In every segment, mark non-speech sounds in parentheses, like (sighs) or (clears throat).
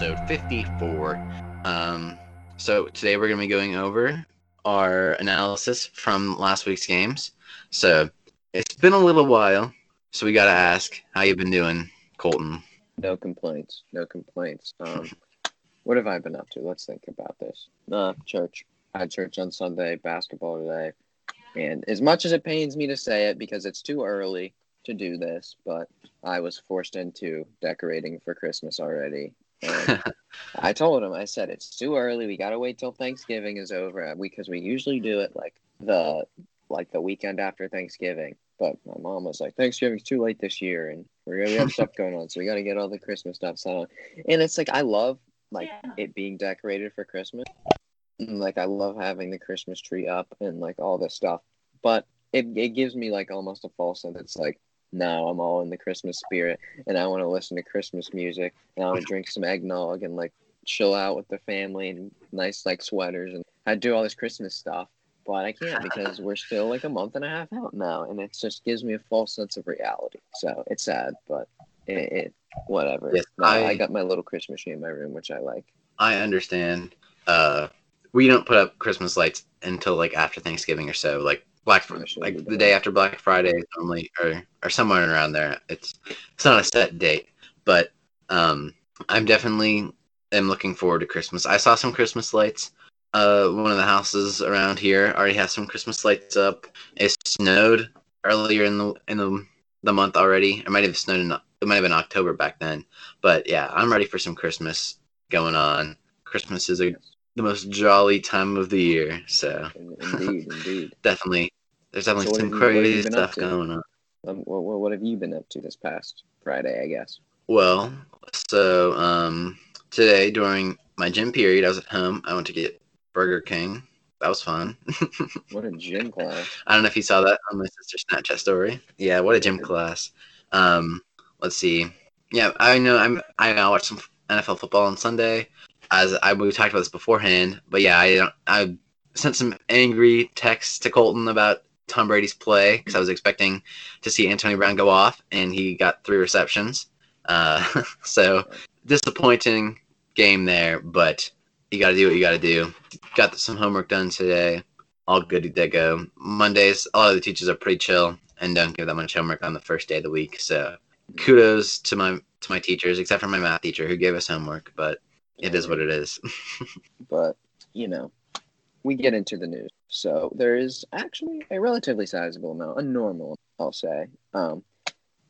episode 54. Um, so today we're going to be going over our analysis from last week's games. So it's been a little while, so we got to ask how you've been doing, Colton. No complaints. No complaints. Um, what have I been up to? Let's think about this. Uh, church. I had church on Sunday, basketball today. And as much as it pains me to say it because it's too early to do this, but I was forced into decorating for Christmas already. And I told him, I said, it's too early. We got to wait till Thanksgiving is over because we usually do it like the like the weekend after Thanksgiving. But my mom was like, Thanksgiving's too late this year, and we're gonna have stuff going on, so we got to get all the Christmas stuff set on. And it's like I love like yeah. it being decorated for Christmas. And, like I love having the Christmas tree up and like all this stuff, but it it gives me like almost a false sense. It's like no, I'm all in the Christmas spirit, and I want to listen to Christmas music, and I want to drink some eggnog and like chill out with the family and nice like sweaters, and I do all this Christmas stuff. But I can't because we're still like a month and a half out now, and it just gives me a false sense of reality. So it's sad, but it, it whatever. Yes, I, I got my little Christmas tree in my room, which I like. I understand. Uh, we don't put up Christmas lights until like after Thanksgiving or so. Like Black Friday, like the day after Black Friday normally or or somewhere around there. It's it's not a set date, but um, I'm definitely am looking forward to Christmas. I saw some Christmas lights. Uh, one of the houses around here already has some Christmas lights up. It snowed earlier in the in the the month already. It might have snowed in it might have been October back then, but yeah, I'm ready for some Christmas going on. Christmas is a the most jolly time of the year. So indeed, indeed, (laughs) definitely, there's definitely so some crazy stuff going on. Um, what, what have you been up to this past Friday? I guess. Well, so um, today during my gym period, I was at home. I went to get Burger King. That was fun. (laughs) what a gym class! I don't know if you saw that on my sister's Snapchat story. Yeah, what a gym class. Um, let's see. Yeah, I know. I'm. I watched some NFL football on Sunday as I we talked about this beforehand, but yeah, I I sent some angry texts to Colton about Tom Brady's play because I was expecting to see Antonio Brown go off, and he got three receptions. Uh, (laughs) so disappointing game there, but you got to do what you got to do. Got some homework done today. All good to go. Mondays, a lot of the teachers are pretty chill and don't give that much homework on the first day of the week. So kudos to my to my teachers, except for my math teacher who gave us homework. But it is what it is. (laughs) but, you know, we get into the news. So there is actually a relatively sizable amount, a normal, I'll say. Um,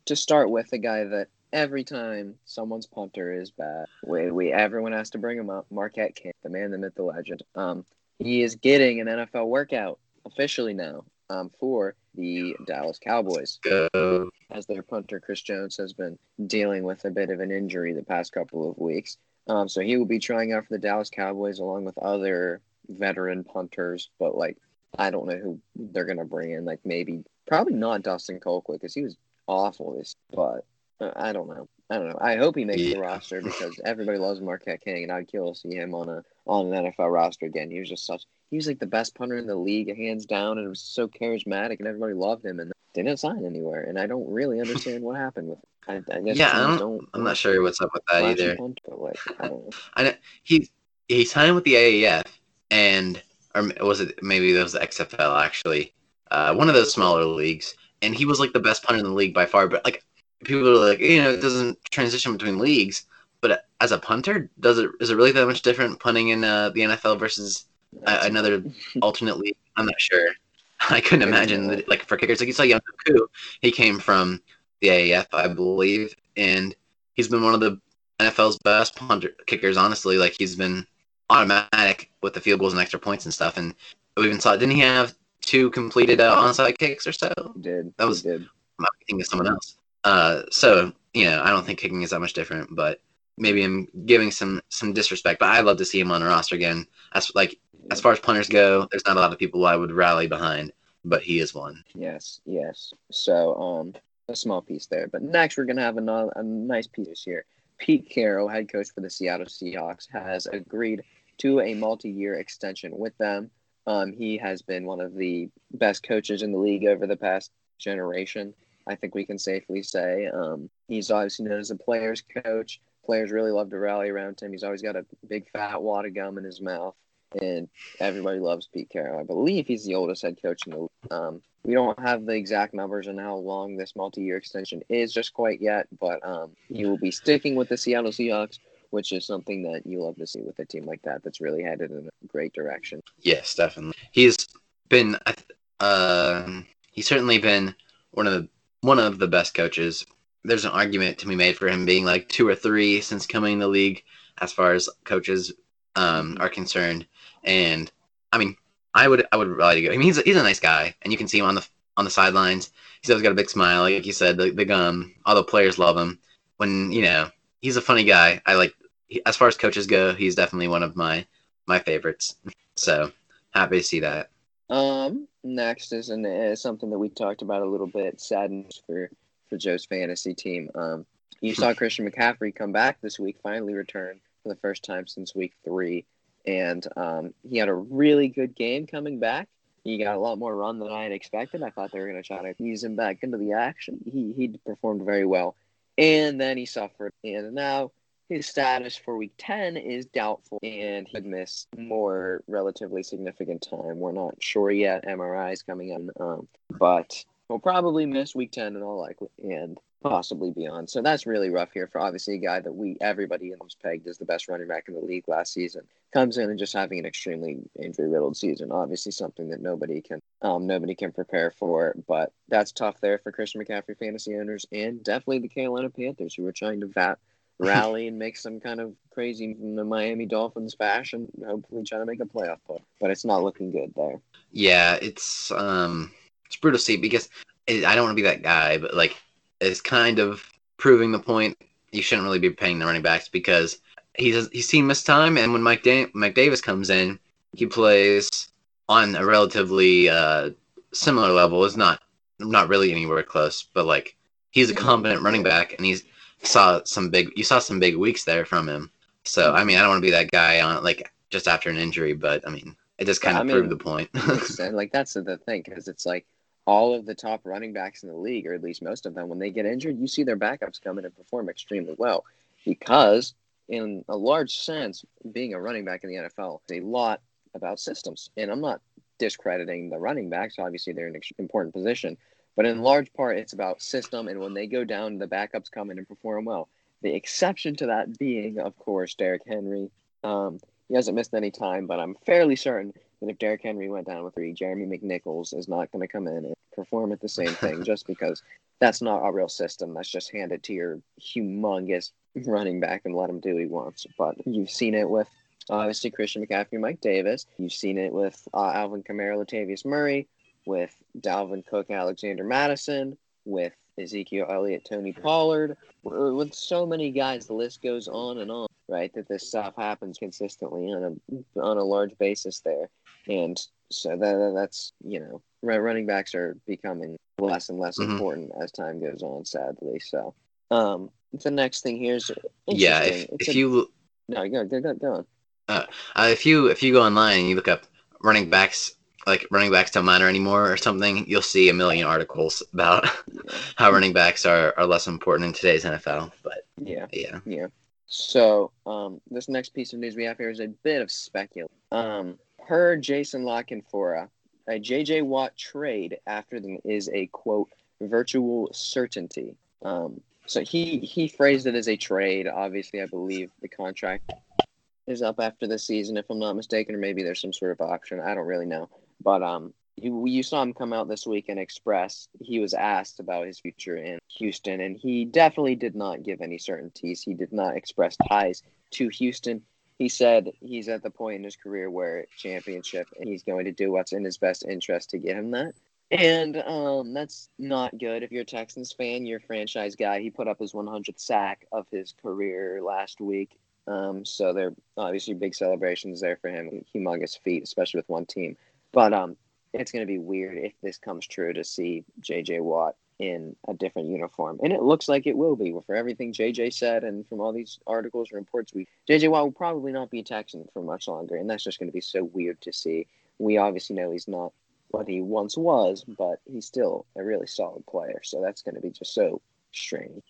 to start with, a guy that every time someone's punter is bad, we, we everyone has to bring him up. Marquette King, the man, the myth, the legend. Um, he is getting an NFL workout officially now um, for the Dallas Cowboys. As their punter, Chris Jones, has been dealing with a bit of an injury the past couple of weeks. Um, so he will be trying out for the Dallas Cowboys along with other veteran punters, but like I don't know who they're gonna bring in. Like maybe probably not Dustin Colquitt because he was awful this, but uh, I don't know. I don't know. I hope he makes yeah. the roster because everybody loves Marquette King, and I'd kill to see him on a on an NFL roster again. He was just such. He was like the best punter in the league, hands down, and it was so charismatic, and everybody loved him. And didn't sign anywhere, and I don't really understand what happened with. I, I guess yeah, I don't, don't, I'm not sure what's up with that either. But like, I don't know. (laughs) I know he he signed with the AAF, and or was it maybe that was the XFL actually, uh, one of those smaller leagues, and he was like the best punter in the league by far. But like people are like, you know, it doesn't transition between leagues. But as a punter, does it is it really that much different punting in uh, the NFL versus uh, another (laughs) alternate league? I'm not sure. (laughs) I couldn't imagine that, like for kickers, like you saw Younghoe Koo, he came from the AAF, I believe, and he's been one of the NFL's best punter kickers. Honestly, like he's been automatic with the field goals and extra points and stuff. And we even saw, didn't he have two completed uh, onside kicks or so? He did that was he did. I'm thinking of someone else. Uh, so you know, I don't think kicking is that much different, but maybe I'm giving some some disrespect. But I'd love to see him on the roster again. As like as far as punters go, there's not a lot of people I would rally behind, but he is one. Yes, yes. So, um, a small piece there. But next, we're gonna have another a nice piece here. Pete Carroll, head coach for the Seattle Seahawks, has agreed to a multi-year extension with them. Um, he has been one of the best coaches in the league over the past generation. I think we can safely say um, he's obviously known as a player's coach, Players really love to rally around him. He's always got a big fat wad of gum in his mouth, and everybody loves Pete Carroll. I believe he's the oldest head coach in the league. Um, we don't have the exact numbers on how long this multi-year extension is just quite yet, but um, he will be sticking with the Seattle Seahawks, which is something that you love to see with a team like that that's really headed in a great direction. Yes, definitely. He's been, uh, he's certainly been one of the one of the best coaches. There's an argument to be made for him being like two or three since coming in the league, as far as coaches um, are concerned. And I mean, I would I would really go. I mean, he's a, he's a nice guy, and you can see him on the on the sidelines. He's always got a big smile, like you said. The, the gum, all the players love him. When you know, he's a funny guy. I like as far as coaches go, he's definitely one of my my favorites. So happy to see that. Um, next is an, is something that we talked about a little bit. Sadness for for Joe's fantasy team. Um, you saw (laughs) Christian McCaffrey come back this week, finally return for the first time since week three, and um, he had a really good game coming back. He got a lot more run than I had expected. I thought they were going to try to ease him back into the action. He he performed very well, and then he suffered, and now his status for week 10 is doubtful and he could miss more relatively significant time. We're not sure yet. MRI is coming in, um, but he'll probably miss week 10 in all likelihood and possibly beyond. So that's really rough here for obviously a guy that we everybody in was pegged as the best running back in the league last season. Comes in and just having an extremely injury riddled season. Obviously something that nobody can um, nobody can prepare for. But that's tough there for Christian McCaffrey fantasy owners and definitely the Carolina Panthers who are trying to (laughs) rally and make some kind of crazy the Miami Dolphins fashion, hopefully trying to make a playoff push. But it's not looking good there. Yeah, it's um it's brutal to see because I don't want to be that guy, but like it's kind of proving the point you shouldn't really be paying the running backs because he's he's seen missed time, and when Mike da- Mike Davis comes in, he plays on a relatively uh, similar level. It's not not really anywhere close, but like he's a competent running back, and he's saw some big you saw some big weeks there from him. So I mean, I don't want to be that guy on like just after an injury, but I mean, it just kind yeah, of I mean, proved the point. (laughs) like that's the thing because it's like all of the top running backs in the league, or at least most of them, when they get injured, you see their backups come in and perform extremely well because, in a large sense, being a running back in the NFL is a lot about systems. And I'm not discrediting the running backs. Obviously, they're in an important position, but in large part, it's about system. And when they go down, the backups come in and perform well. The exception to that being, of course, Derrick Henry. Um, he hasn't missed any time, but I'm fairly certain that if Derrick Henry went down with three, Jeremy McNichols is not going to come in and perform at the same (laughs) thing just because that's not a real system. That's just hand it to your humongous running back and let him do what he wants. But you've seen it with obviously Christian McCaffrey, Mike Davis. You've seen it with uh, Alvin Kamara, Latavius Murray with Dalvin Cook, Alexander Mattison, with Ezekiel Elliott, Tony Pollard, with so many guys. The list goes on and on. Right, that this stuff happens consistently on a on a large basis there, and so that that's you know running backs are becoming less and less mm-hmm. important as time goes on. Sadly, so um, the next thing here is yeah. If, if a, you no, go go go, go on. Uh, uh, if you if you go online and you look up running backs like running backs don't matter anymore or something, you'll see a million articles about yeah. (laughs) how running backs are, are less important in today's NFL. But yeah, yeah, yeah. So um, this next piece of news we have here is a bit of speculation. Um, per Jason La Canfora, a JJ Watt trade after them is a quote virtual certainty. Um, so he he phrased it as a trade. Obviously, I believe the contract is up after the season, if I'm not mistaken, or maybe there's some sort of option. I don't really know. But um, you, you saw him come out this week and express he was asked about his future in Houston, and he definitely did not give any certainties. He did not express ties to Houston. He said he's at the point in his career where championship, and he's going to do what's in his best interest to get him that. And um, that's not good. If you're a Texans fan, you're a franchise guy. He put up his 100th sack of his career last week. Um, so there obviously big celebrations there for him. Humongous feat, especially with one team. But um, it's going to be weird if this comes true to see JJ Watt in a different uniform, and it looks like it will be. For everything JJ said, and from all these articles and reports, we JJ Watt will probably not be a Texan for much longer, and that's just going to be so weird to see. We obviously know he's not what he once was, but he's still a really solid player. So that's going to be just so strange.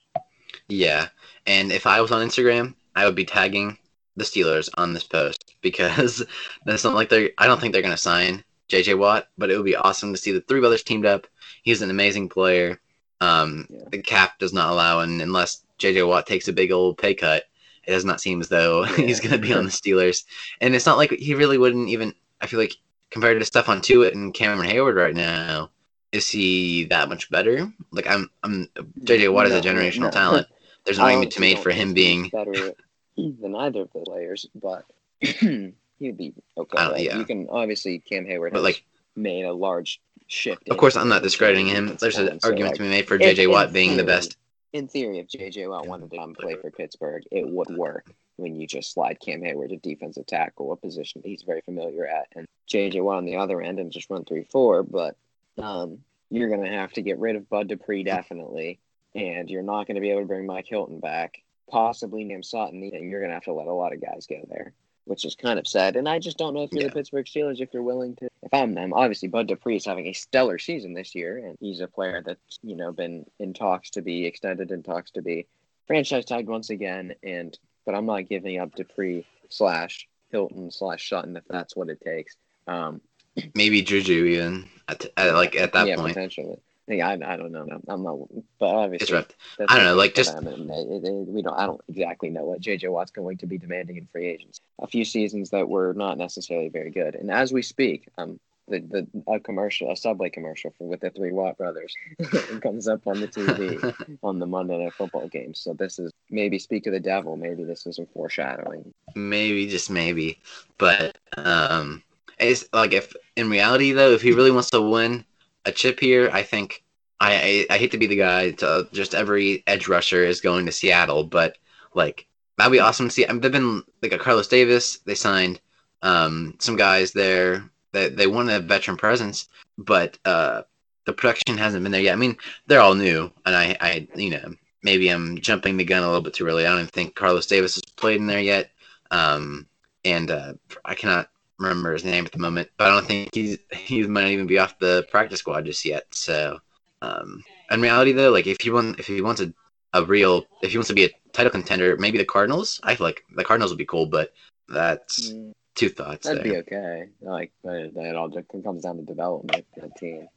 Yeah, and if I was on Instagram, I would be tagging the Steelers on this post (laughs) because it's not like they're. I don't think they're gonna sign JJ Watt, but it would be awesome to see the three brothers teamed up. He's an amazing player. Um, yeah. The cap does not allow, and unless JJ Watt takes a big old pay cut, it does not seem as though (laughs) yeah. he's going to be on the Steelers. And it's not like he really wouldn't even. I feel like compared to Stephon Tuitt and Cameron Heyward right now, is he that much better? Like I'm, I'm JJ Watt no, is a generational no. talent. There's no argument to made for him being better than either of the players, but (clears throat) he'd be okay. Right? Yeah. You can obviously Cam Heyward, but like made a large Of course, I'm not discrediting him. There's an so argument like, to be made for JJ Watt being theory, the best. In theory, if JJ Watt wanted to come play for Pittsburgh, it would work when you just slide Cam Heyward to defensive tackle, a position he's very familiar at, and JJ Watt on the other end and just run three four. But um, you're going to have to get rid of Bud Dupree definitely, and you're not going to be able to bring Mike Hilton back. Possibly Cam Sutton, and you're going to have to let a lot of guys go there, which is kind of sad. And I just don't know if you're yeah. the Pittsburgh Steelers if you're willing to. If I'm them, obviously Bud Dupree is having a stellar season this year, and he's a player that's you know been in talks to be extended in talks to be franchise tagged once again. And but I'm not giving up Dupree slash Hilton slash Sutton if that's what it takes. Um, Maybe Juju even at, at like at that yeah, point. potentially. Yeah, I, I don't know. I'm not, but obviously, it's I don't know. Like just it, it, we don't. I don't exactly know what JJ Watt's going to be demanding in free agents. A few seasons that were not necessarily very good, and as we speak, um, the the a commercial, a Subway commercial for with the three Watt brothers, (laughs) comes up on the TV (laughs) on the Monday Night Football game. So this is maybe speak of the devil. Maybe this is a foreshadowing. Maybe just maybe, but um, it's like if in reality though, if he really wants to win a chip here, I think I, I, I hate to be the guy to just every edge rusher is going to Seattle, but like that'd be awesome to see. I mean, they've been like a Carlos Davis. They signed um, some guys there that they want a veteran presence, but uh, the production hasn't been there yet. I mean, they're all new, and I, I you know maybe I'm jumping the gun a little bit too early. I don't think Carlos Davis has played in there yet, um, and uh, I cannot remember his name at the moment, but I don't think he's he might even be off the practice squad just yet. So, um, in reality, though, like if he want if he wants a, a real if he wants to be a title contender, maybe the Cardinals. I feel like the Cardinals would be cool, but that's mm, two thoughts. That'd there. be okay. Like, but it all just comes down to development the team.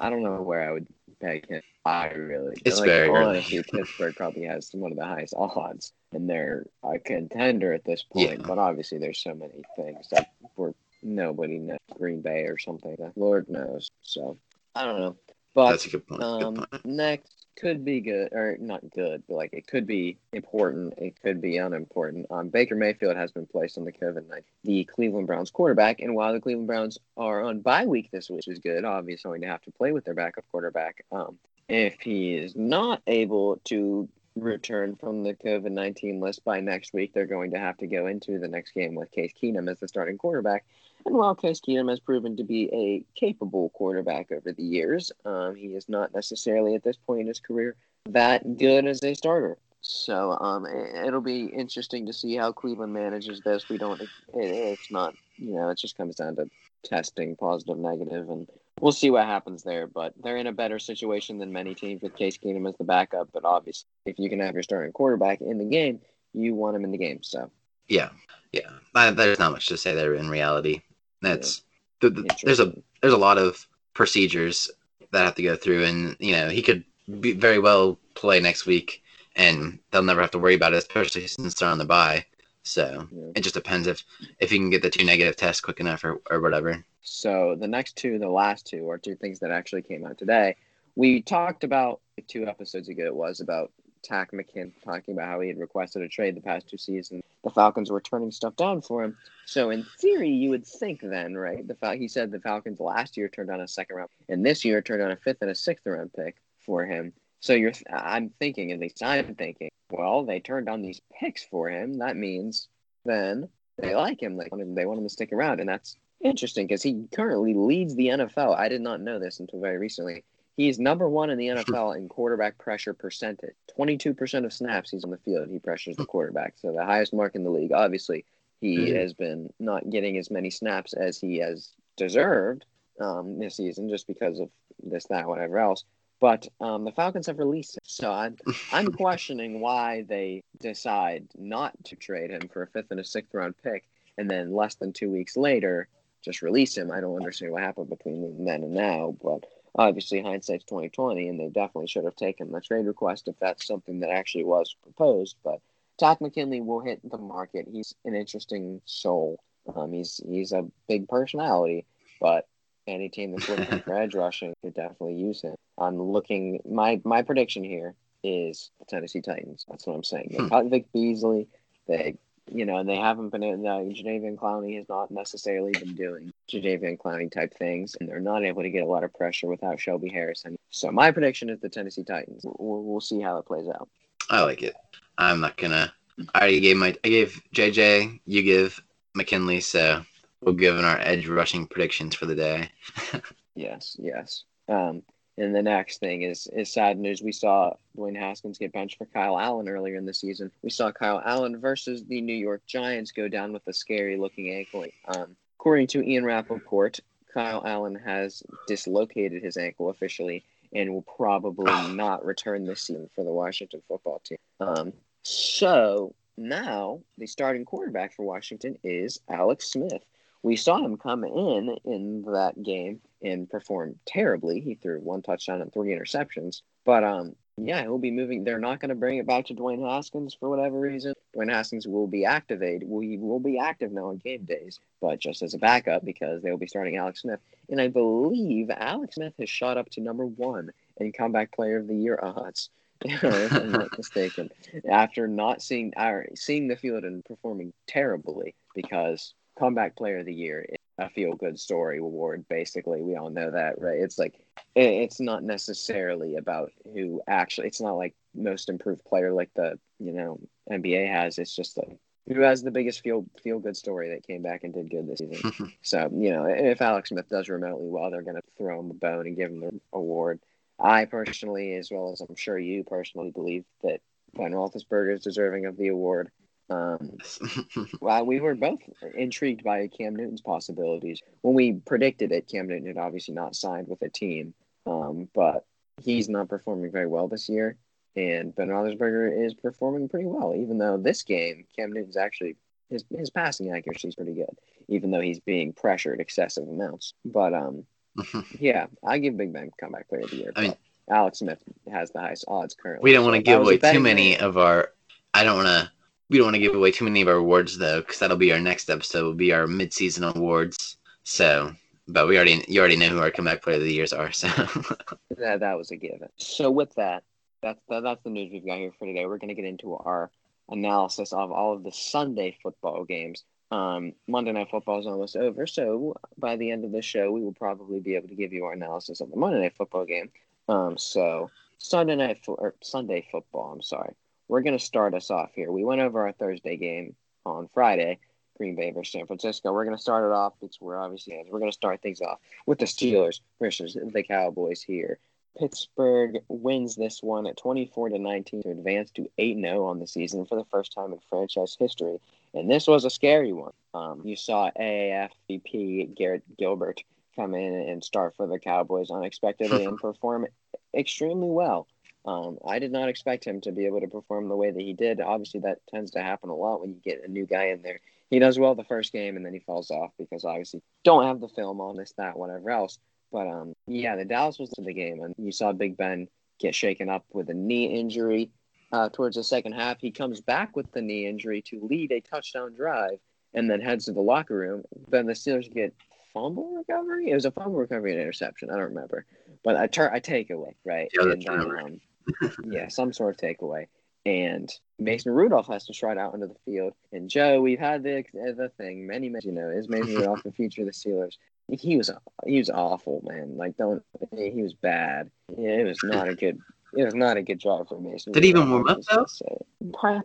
I don't know where I would peg him. I really. It's like, very early. (laughs) Pittsburgh probably has one of the highest odds, and they're a contender at this point. Yeah. But obviously, there's so many things that we're nobody knows. Green Bay or something. That Lord knows. So I don't know. But that's a good point. Um, good point. next could be good or not good, but like it could be important. It could be unimportant. Um, Baker Mayfield has been placed on the COVID night, the Cleveland Browns quarterback, and while the Cleveland Browns are on bye week this week, which is good, obviously going to have to play with their backup quarterback. Um, if he is not able to return from the COVID 19 list by next week, they're going to have to go into the next game with Case Keenum as the starting quarterback. And while Case Keenum has proven to be a capable quarterback over the years, um, he is not necessarily at this point in his career that good as a starter. So um, it, will be interesting to see how Cleveland manages this. We don't, it, it's not, you know, it just comes down to testing positive, negative, and we'll see what happens there. But they're in a better situation than many teams with Case Keenum as the backup. But obviously, if you can have your starting quarterback in the game, you want him in the game. So yeah, yeah, there's not much to say there in reality. That's yeah. the, the, there's a there's a lot of procedures that have to go through, and you know he could be very well play next week, and they'll never have to worry about it, especially since they're on the bye. So yeah. it just depends if if you can get the two negative tests quick enough or, or whatever. So the next two, the last two, are two things that actually came out today. We talked about two episodes ago. It was about Takk McKinley talking about how he had requested a trade the past two seasons. The Falcons were turning stuff down for him. So in theory, you would think then, right? The Fal- he said the Falcons last year turned on a second round, and this year turned on a fifth and a sixth round pick for him. So you're, I'm thinking, at least I'm thinking, well, they turned down these picks for him. That means then they like him. They want him, they want him to stick around, and that's interesting because he currently leads the NFL. I did not know this until very recently. He's number one in the NFL in quarterback pressure percentage. 22% of snaps he's on the field, he pressures the quarterback. So the highest mark in the league. Obviously, he mm-hmm. has been not getting as many snaps as he has deserved um, this season just because of this, that, whatever else. But um, the Falcons have released him. So I'm I'm questioning why they decide not to trade him for a fifth and a sixth round pick, and then less than two weeks later just release him. I don't understand what happened between then and now, but obviously hindsight's twenty twenty, and they definitely should have taken the trade request if that's something that actually was proposed. But Takk McKinley will hit the market. He's an interesting soul. Um, he's he's a big personality, but any team that's looking (laughs) for edge rushing could definitely use him. I'm looking. My my prediction here is the Tennessee Titans. That's what I'm saying. They hmm. cut Vic Beasley. They you know, and they haven't been in. Uh, Jadeveon Clowney has not necessarily been doing Jadeveon Clowney type things, and they're not able to get a lot of pressure without Shelby Harrison. So my prediction is the Tennessee Titans. We'll, we'll see how it plays out. I like it. I'm not gonna. I already gave my. I gave JJ. You give McKinley. So we'll give our edge rushing predictions for the day. (laughs) yes. Yes. Um, and the next thing is is sad news. We saw Dwayne Haskins get benched for Kyle Allen earlier in the season. We saw Kyle Allen versus the New York Giants go down with a scary looking ankle. Um, according to Ian Rapoport, Kyle Allen has dislocated his ankle officially and will probably (sighs) not return this season for the Washington football team. Um, so now the starting quarterback for Washington is Alex Smith. We saw him come in in that game and perform terribly. He threw one touchdown and three interceptions. But um, yeah, he'll be moving. They're not going to bring it back to Dwayne Haskins for whatever reason. Dwayne Haskins will be activated. He will be active now on game days, but just as a backup because they'll be starting Alex Smith. And I believe Alex Smith has shot up to number one in comeback player of the year odds. (laughs) if I'm not mistaken, after not seeing uh, seeing the field and performing terribly because comeback player of the year a feel good story award basically. We all know that right? It's like it's not necessarily about who actually it's not like most improved player like the you know nba has. It's just like who has the biggest feel feel good story that came back and did good this season. (laughs) So you know if alex smith does remotely well they're going to throw him a bone and give him the award. I personally as well as i'm sure you personally believe that Ben Roethlisberger is deserving of the award. Um, (laughs) well, we were both intrigued by Cam Newton's possibilities when we predicted it. Cam Newton had obviously not signed with a team, um, but he's not performing very well this year. And Ben Roethlisberger is performing pretty well, even though this game Cam Newton's actually his his passing accuracy is pretty good, even though he's being pressured excessive amounts. But um, (laughs) yeah, I give Big Ben comeback player of the year. I mean, Alex Smith has the highest odds currently. We don't want to give away too many of our. I don't want to we don't want to give away too many of our awards though, because that'll be our next episode. Will be our mid-season awards. So, but we already you already know who our comeback player of the years are. So (laughs) that that was a given. So with that, that's that, that's the news we've got here for today. We're gonna get into our analysis of all of the Sunday football games. Um, Monday Night Football is almost over, so by the end of the show, we will probably be able to give you our analysis of the Monday Night Football game. Um, so Sunday night fo- or Sunday football. I'm sorry we're going to start us off here. We went over our Thursday game on Friday, Green Bay versus San Francisco. We're going to start it off. It's where obviously we're going to start things off with the Steelers versus the Cowboys here. Pittsburgh wins this one at 24 to 19 to advance to 8 0 on the season for the first time in franchise history. And this was a scary one. Um, you saw AAF VP Garrett Gilbert come in and start for the Cowboys unexpectedly (laughs) and perform extremely well. Um, I did not expect him to be able to perform the way that he did. Obviously, that tends to happen a lot when you get a new guy in there. He does well the first game and then he falls off because obviously don't have the film on this, that, whatever else. But um, yeah, the Dallas was in the game, and you saw Big Ben get shaken up with a knee injury uh, towards the second half. He comes back with the knee injury to lead a touchdown drive, and then heads to the locker room. Then the Steelers get fumble recovery. It was a fumble recovery and interception. I don't remember, but I turn I take away right. Yeah, and, um, (laughs) yeah, some sort of takeaway. And Mason Rudolph has to stride out into the field. And Joe, we've had the the thing many, many, you know, is Mason (laughs) Rudolph the future of the Steelers? He was he was awful, man. Like don't he was bad. Yeah, it was not a good it was not a good job for Mason. Did he even warm up though?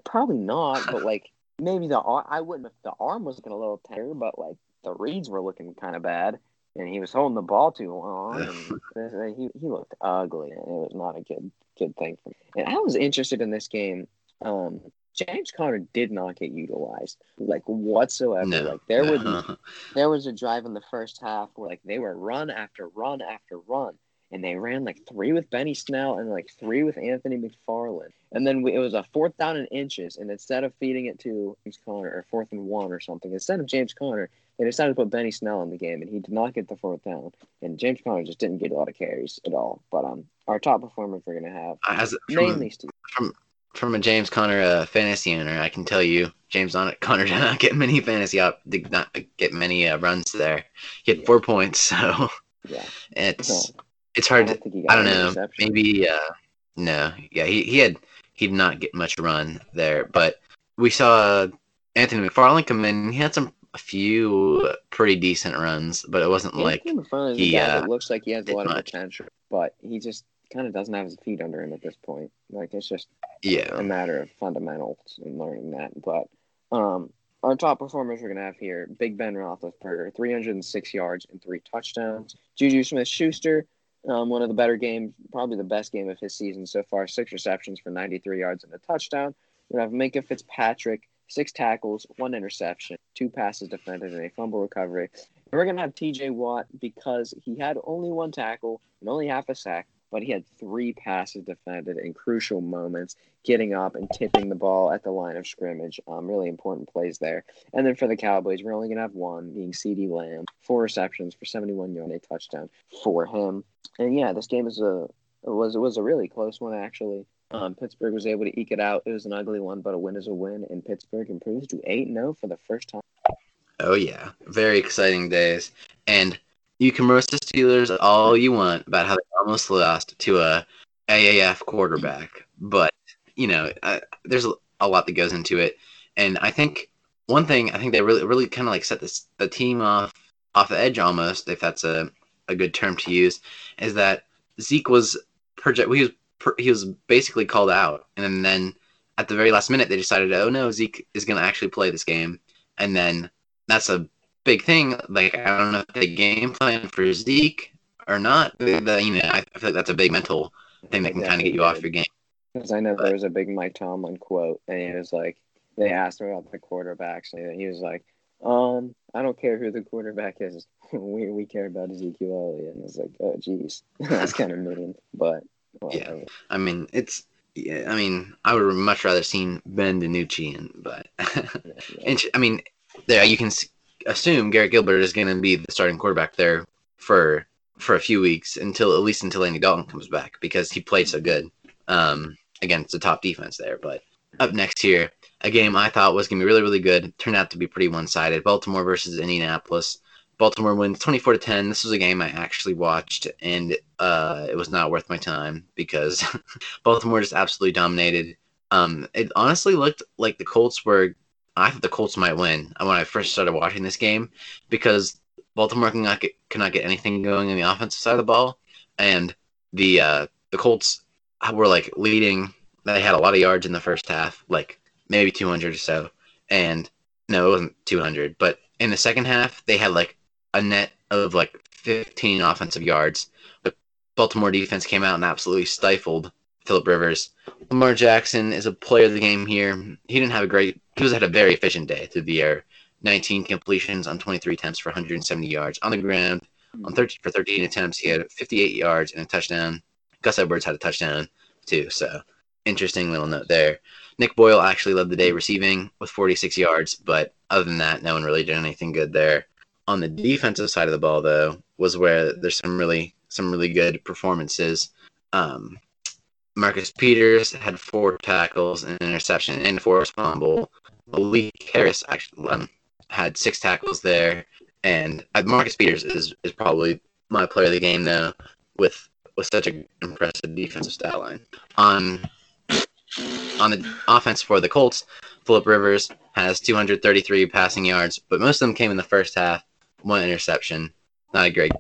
Probably not, but like maybe the I wouldn't the arm was looking a little tender, but like the reads were looking kind of bad and he was holding the ball too long. And (laughs) he he looked ugly, and it was not a good good thing for me. And I was interested in this game. Um, James Conner did not get utilized like whatsoever. No, like there no. was (laughs) there was a drive in the first half where like they were run after run after run, and they ran like three with Benny Snell and like three with Anthony McFarland. And then we, it was a fourth down in inches, and instead of feeding it to James Conner or fourth and one or something, instead of James Conner, they decided to put Benny Snell in the game, and he did not get the fourth down. And James Conner just didn't get a lot of carries at all. But um, our top performers we're gonna have As, mainly from, from from a James Conner uh, fantasy owner, I can tell you James Conner did not get many fantasy up, did not get many uh, runs there. He had yeah. four points, (laughs) so yeah, it's it's hard. I don't, to, I don't know. Maybe uh, no, yeah, he, he had he did not get much run there, but we saw Anthony McFarland come in. He had some a few pretty decent runs, but it wasn't like he. Uh, it looks like he has a lot much. of potential, but he just kind of doesn't have his feet under him at this point. Like it's just yeah a matter of fundamentals and learning that. But um, our top performers we're gonna have here: Big Ben Roethlisberger, 306 yards and three touchdowns. Juju Smith-Schuster, um, one of the better games, probably the best game of his season so far. Six receptions for 93 yards and a touchdown. We have Minkah Fitzpatrick, six tackles, one interception, two passes defended, and a fumble recovery. And we're gonna have T.J. Watt because he had only one tackle and only half a sack, but he had three passes defended in crucial moments, getting up and tipping the ball at the line of scrimmage. Um, really important plays there. And then for the Cowboys, we're only going to have one, being CeeDee Lamb, four receptions for 71 yards, and a touchdown for him. And yeah, this game is a was was a really close one actually. Um, Pittsburgh was able to eke it out. It was an ugly one, but a win is a win, and Pittsburgh improves to eight 0 for the first time. Oh yeah, very exciting days. And you can roast the Steelers all you want about how they almost lost to a AAF quarterback, but you know, uh, there's a lot that goes into it, and I think one thing I think they really really kind of like set this the team off off the edge almost, if that's a a good term to use, is that Zeke was project he was he was basically called out, and then at the very last minute they decided, oh no, Zeke is going to actually play this game, and then that's a big thing. Like I don't know if they game plan for Zeke or not. The, you know, I feel like that's a big mental thing that can kind of get you off your game. Because I know but, there was a big Mike Tomlin quote, and he was like, they asked him about the quarterbacks, and he was like, um, I don't care who the quarterback is. (laughs) we we care about Ezekiel Elliott, and it's like, oh, geez, (laughs) that's kind of mean, but yeah, I mean, it's yeah, I mean, I would much rather seen Ben DiNucci, but (laughs) yeah, yeah. I mean, there you can assume Garrett Gilbert is going to be the starting quarterback there for for a few weeks until at least until Andy Dalton comes back because he played so good um, against the top defense there. But up next here, a game I thought was going to be really really good turned out to be pretty one sided. Baltimore versus Indianapolis. Baltimore wins 24 to 10. This was a game I actually watched, and uh, it was not worth my time because (laughs) Baltimore just absolutely dominated. Um, it honestly looked like the Colts were I thought the Colts might win when I first started watching this game because Baltimore cannot get cannot get anything going in the offensive side of the ball, and the uh, the Colts were like leading. They had a lot of yards in the first half, like maybe 200 or so, and no, it wasn't 200, but in the second half they had like a net of like 15 offensive yards. The Baltimore defense came out and absolutely stifled Philip Rivers. Lamar Jackson is a player of the game here. He didn't have a great. He was had a very efficient day through the air. 19 completions on 23 attempts for 170 yards on the ground. On 13 for 13 attempts, he had 58 yards and a touchdown. Gus Edwards had a touchdown too. So interesting little note there. Nick Boyle actually led the day receiving with 46 yards, but other than that, no one really did anything good there. On the defensive side of the ball, though, was where there's some really some really good performances. Um, Marcus Peters had four tackles and an interception and forced fumble. Malik Harris actually um, had six tackles there, and uh, Marcus Peters is, is probably my player of the game though, with with such an impressive defensive stat line. On on the offense for the Colts, Philip Rivers has 233 passing yards, but most of them came in the first half. One interception. Not a great,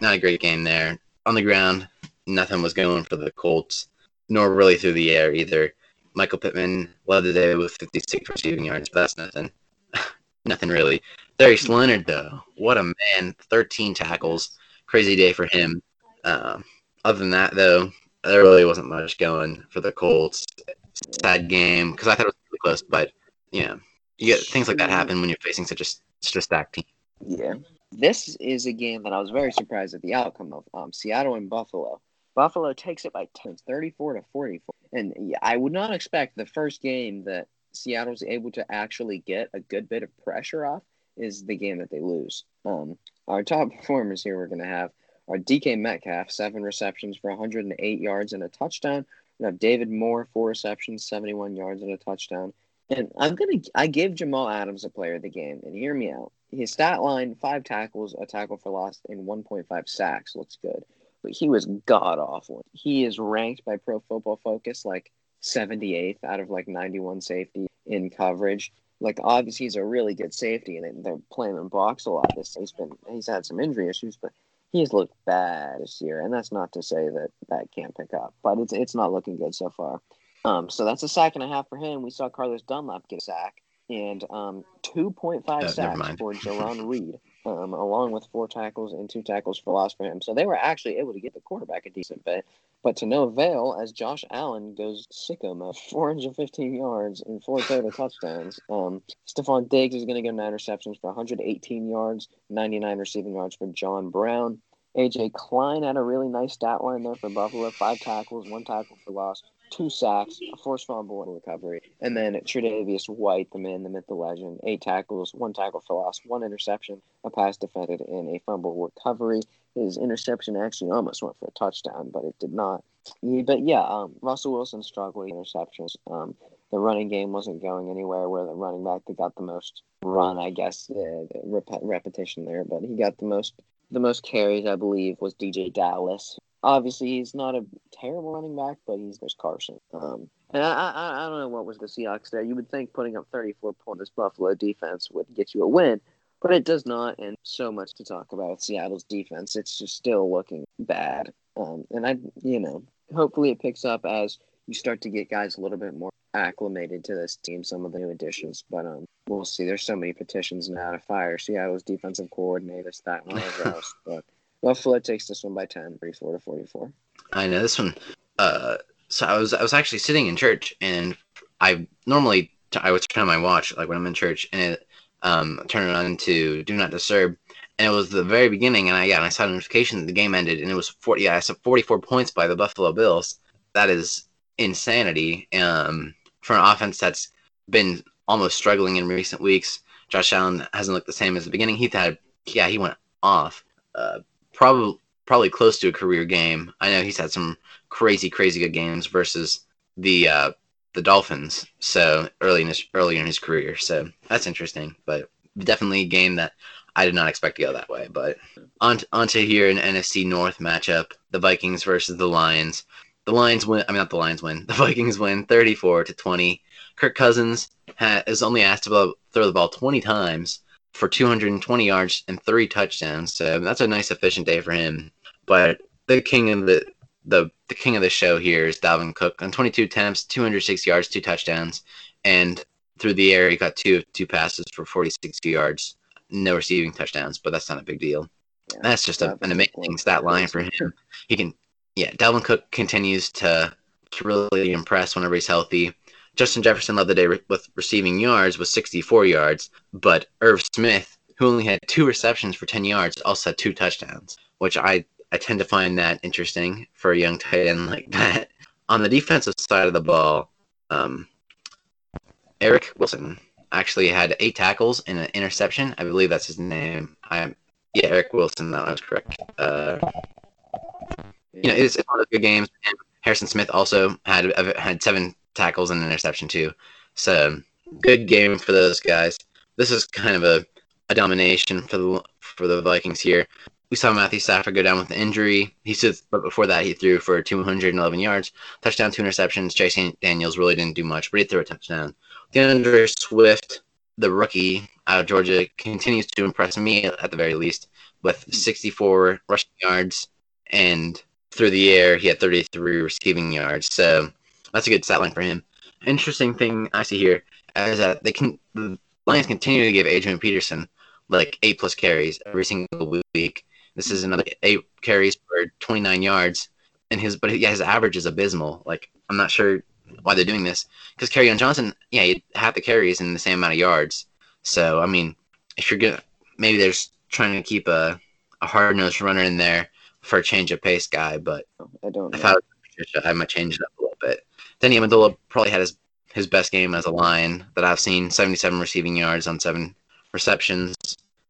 not a great game there. On the ground, nothing was going for the Colts nor really through the air either. Michael Pittman led the day with 56 receiving yards, but that's nothing. (laughs) nothing really. Darius Leonard, though, what a man! 13 tackles, crazy day for him. Um, other than that, though, there really wasn't much going for the Colts. Sad game because I thought it was really close, but you know, you get things like that happen when you're facing such a such a stacked team. Yeah, this is a game that I was very surprised at the outcome of. Um, Seattle and Buffalo. Buffalo takes it by 10, 34 to 44. And I would not expect the first game that Seattle's able to actually get a good bit of pressure off is the game that they lose. Um, our top (laughs) performers here we're going to have are DK Metcalf, seven receptions for 108 yards and a touchdown. We have David Moore, four receptions, 71 yards and a touchdown. And I'm gonna I give Jamal Adams a player of the game, and hear me out. His stat line: five tackles, a tackle for loss, and 1.5 sacks. Looks good, but he was god awful. He is ranked by Pro Football Focus like 78th out of like 91 safety in coverage. Like obviously he's a really good safety, and they're playing him box a lot. This he's been he's had some injury issues, but he's looked bad this year. And that's not to say that that can't pick up, but it's it's not looking good so far. Um, so that's a sack and a half for him. We saw Carlos Dunlap get a sack and um, 2.5 uh, sacks for (laughs) Jarran Reed, um, along with four tackles and two tackles for loss for him. So they were actually able to get the quarterback a decent bit, but to no avail as Josh Allen goes sicko mode, (laughs) 415 yards and four total touchdowns. Um, Stefon Diggs is going to get nine receptions for 118 yards, 99 receiving yards for John Brown. AJ Klein had a really nice stat line there for Buffalo: five tackles, one tackle for loss, two sacks, a forced fumble and recovery. And then Tre'Davious White, the man, the myth, the legend, eight tackles, one tackle for loss, one interception, a pass defended, and a fumble recovery. His interception actually almost went for a touchdown, but it did not. But yeah, um, Russell Wilson struggled with interceptions. Um, the running game wasn't going anywhere. Where the running back that got the most run, I guess, uh, rep- repetition there, but he got the most the most carries, I believe, was DeeJay Dallas, obviously he's not a terrible running back, but he's there's Carson. Um, and I, I I don't know what was the Seahawks there. You would think putting up 34 points Buffalo defense would get you a win, but it does not. And so much to talk about Seattle's defense. It's just still looking bad. Um, and I you know hopefully it picks up as you start to get guys a little bit more acclimated to this team, some of the new additions. But um, we'll see. There's so many petitions now to fire Seattle's defensive coordinator, that one, else. (laughs) But Buffalo takes this one by 10, 34 to 44. I know this one. Uh, so I was I was actually sitting in church, and I normally t- I would turn on my watch like when I'm in church, and it um turn it on to do not disturb, and it was the very beginning, and I yeah, I saw a notification that the game ended, and it was 40. Yeah, I saw 44 points by the Buffalo Bills. That is insanity. Um, for an offense that's been almost struggling in recent weeks. Josh Allen hasn't looked the same as the beginning. He had yeah, he went off. Uh, probably probably close to a career game. I know he's had some crazy, crazy good games versus the uh, the Dolphins. So early in his early in his career. So that's interesting, but definitely a game that I did not expect to go that way. But on onto here an NFC North matchup: the Vikings versus the Lions. The Lions win. I mean, not the Lions win. (laughs) The Vikings win, thirty-four to twenty. Kirk Cousins ha- is only asked to throw the ball twenty times for 220 yards and three touchdowns. So that's a nice efficient day for him. But the king of the the, the king of the show here is Dalvin Cook on 22 attempts, 206 yards, two touchdowns, and through the air he got two two passes for 46 yards, no receiving touchdowns, but that's not a big deal. Yeah, that's just a, an amazing stat line for him. (laughs) He can, yeah. Dalvin Cook continues to to really impress whenever he's healthy. Justin Jefferson led the day re- with receiving yards with 64 yards, but Irv Smith, who only had two receptions for 10 yards, also had two touchdowns, which I, I tend to find that interesting for a young tight end like that. On the defensive side of the ball, um, Eric Wilson actually had eight tackles and an interception. I believe that's his name. I'm, yeah, Eric Wilson. That was correct. Uh, you know, it's, it's one of the good games. Harrison Smith also had had seven tackles and interception too. So good game for those guys. This is kind of a, a domination for the for the Vikings here. We saw Matthew Stafford go down with an injury. He said, but before that, he threw for 211 yards, touchdown, two interceptions. Chase Daniels really didn't do much, but he threw a touchdown. D'Andre Swift, the rookie out of Georgia, continues to impress me at the very least with 64 rushing yards and through the air, he had 33 receiving yards. So that's a good stat line for him. Interesting thing I see here is that they can the Lions continue to give Adrian Peterson like eight plus carries every single week. This is another eight carries for 29 yards, and his but yeah his average is abysmal. Like I'm not sure why they're doing this because Kerryon Johnson yeah he had the carries and the same amount of yards. So I mean if you're gonna maybe there's trying to keep a, a hard nosed runner in there for a change of pace guy, but I don't. If I, was Patricia, I might change it up a little bit. Danny Amendola probably had his his best game as a line that I've seen 77 receiving yards on seven receptions.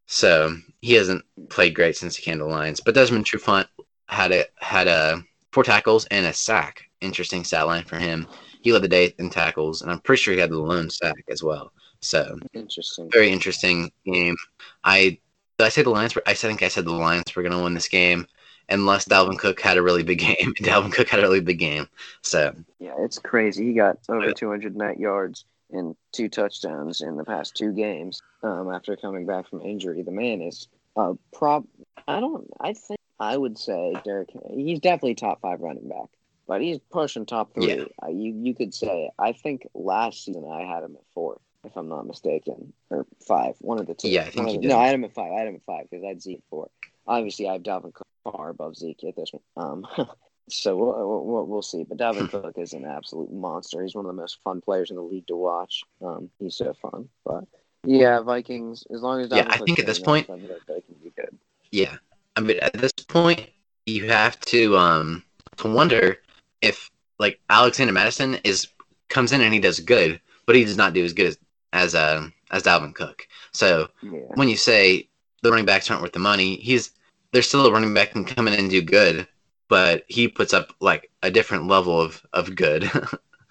So he hasn't played great since he came to the Lions. But Desmond Trufant had a had a four tackles and a sack. Interesting stat line for him. He led the day in tackles, and I'm pretty sure he had the lone sack as well. So interesting, very interesting game. I did I say the Lions? Were, I think I said the Lions were going to win this game unless Dalvin Cook had a really big (laughs) game. Dalvin Cook had a really big game. So yeah, it's crazy. He got over 200 net yards and two touchdowns in the past two games um, after coming back from injury. The man is uh, prop. I don't. I think I would say Derek. He's definitely top five running back, but he's pushing top three. Yeah. Uh, you you could say. I think last season I had him at four, if I'm not mistaken, or five. One of the two. Yeah, I think. No, I had him at five. I had him at five because I had Zeke at four. Obviously, I have Dalvin Cook far above Zeke at this one. Um, (laughs) so we'll, we'll, we'll, see. But Dalvin (laughs) Cook is an absolute monster. He's one of the most fun players in the league to watch. Um, he's so fun. But yeah, Vikings. As long as Dalvin yeah, I think at this point they can be good. Yeah, I mean at this point you have to um to wonder if like Alexander Mattison is comes in and he does good, but he does not do as good as as uh, as Dalvin Cook. So yeah. when you say the running backs aren't worth the money, he's there's still a running back can come in and do good, but he puts up like a different level of of good. (laughs)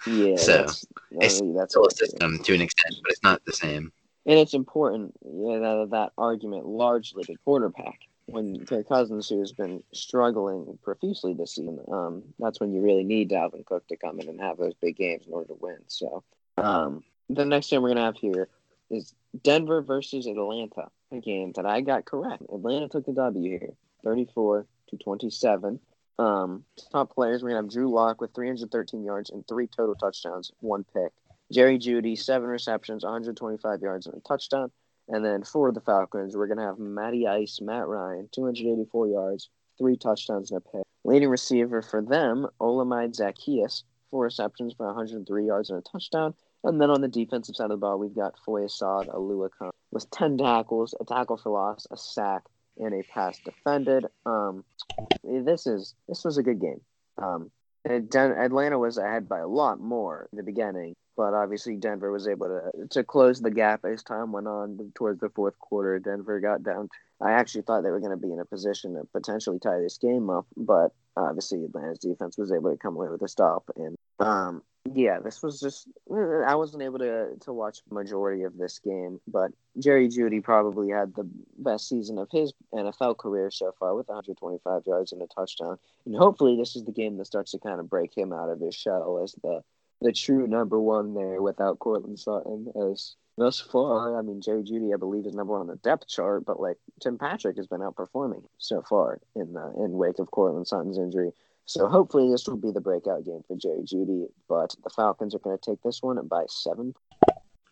yeah. so that's, it's that's still a system to an extent, but it's not the same. And it's important, yeah, that, that argument largely to quarterback. When Kirk Cousins, who has been struggling profusely this season, um, that's when you really need Dalvin Cook to come in and have those big games in order to win. So, um, the next game we're gonna have here is Denver versus Atlanta, a game that I got correct. Atlanta took the W here, 34 to 27. Um, top players, we're to have Drew Lock with 313 yards and three total touchdowns, one pick. Jerry Jeudy, seven receptions, 125 yards and a touchdown. And then for the Falcons, we're going to have Matty Ice, Matt Ryan, 284 yards, three touchdowns and a pick. Leading receiver for them, Olamide Zaccheaus, four receptions for 103 yards and a touchdown. And then on the defensive side of the ball, we've got Foyesade Oluokun with 10 tackles, a tackle for loss, a sack, and a pass defended. Um, this is this was a good game. Um, Atlanta was ahead by a lot more in the beginning, but obviously Denver was able to to close the gap as time went on towards the fourth quarter. Denver got down. I actually thought they were going to be in a position to potentially tie this game up, but obviously Atlanta's defense was able to come away with a stop. And um, yeah, this was just mm, I wasn't able to to watch majority of this game, but Jerry Jeudy probably had the best season of his NFL career so far with 125 yards and a touchdown. And hopefully this is the game that starts to kind of break him out of his shell as the the true number one there without Courtland Sutton as thus far, I mean, Jerry Jeudy, I believe, is number one on the depth chart, but like Tim Patrick has been outperforming so far in the in wake of Courtland Sutton's injury. So hopefully this will be the breakout game for Jerry Jeudy, but the Falcons are going to take this one by seven.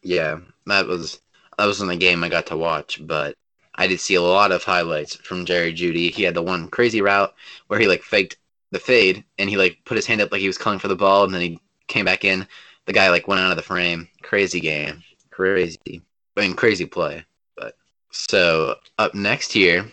Yeah, that was that wasn't a game I got to watch, but I did see a lot of highlights from Jerry Jeudy. He had the one crazy route where he like faked the fade and he like put his hand up like he was calling for the ball, and then he came back in. The guy like went out of the frame. Crazy game, crazy. I mean, crazy play. But so up next here,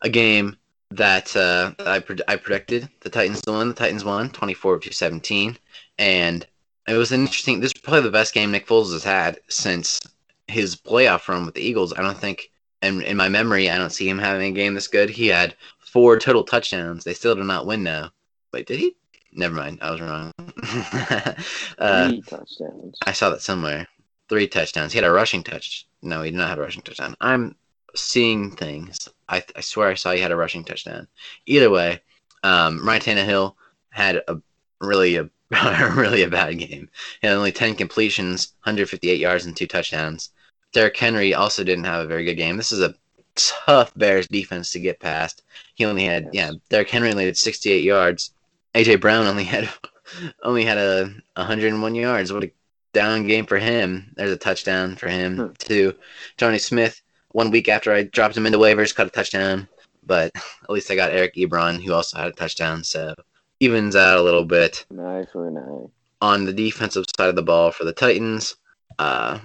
a game that uh, I pred- I predicted the Titans to win. The Titans won 24 to 17, and it was an interesting. This is probably the best game Nick Foles has had since his playoff run with the Eagles. I don't think, and in my memory, I don't see him having a game this good. He had four total touchdowns. They still did not win Now, Wait, did he? Never mind, I was wrong. (laughs) uh, Three touchdowns. I saw that somewhere. Three touchdowns. He had a rushing touch. No, he did not have a rushing touchdown. I'm seeing things. I, I swear I saw he had a rushing touchdown. Either way, um, Ryan Tannehill had a really a (laughs) really a bad game. He had only 10 completions, 158 yards, and two touchdowns. Derrick Henry also didn't have a very good game. This is a tough Bears defense to get past. He only had yeah, Derrick Henry only had 68 yards. AJ Brown only had (laughs) only had a 101 yards. What a down game for him. There's a touchdown for him hmm. too. Johnny Smith one week after I dropped him into waivers, caught a touchdown. But (laughs) at least I got Eric Ebron, who also had a touchdown, so evens out a little bit. Nice for nice. On the defensive side of the ball for the Titans, uh,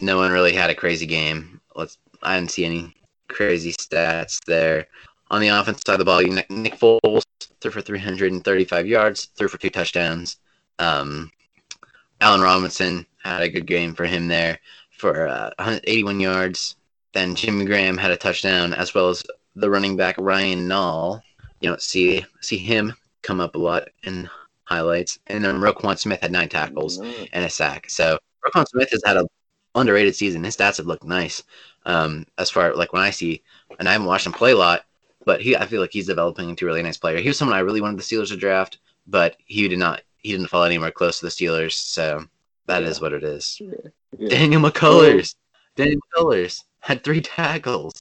no one really had a crazy game. Let's I didn't see any crazy stats there. On the offense side of the ball, Nick Foles threw for 335 yards, threw for two touchdowns. Um, Allen Robinson had a good game for him there for uh, 181 yards. Then Jimmy Graham had a touchdown, as well as the running back Ryan Nall. You don't see see him come up a lot in highlights. And then Roquan Smith had nine tackles and a sack. So Roquan Smith has had a underrated season. His stats have looked nice. Um, as far like when I see, and I haven't watched him play a lot, but he I feel like he's developing into a really nice player. He was someone I really wanted the Steelers to draft, but he did not. He didn't fall anywhere close to the Steelers. So that yeah. is what it is. Yeah. Yeah. Daniel McCullers. Daniel McCullers had three tackles.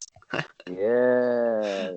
yeah,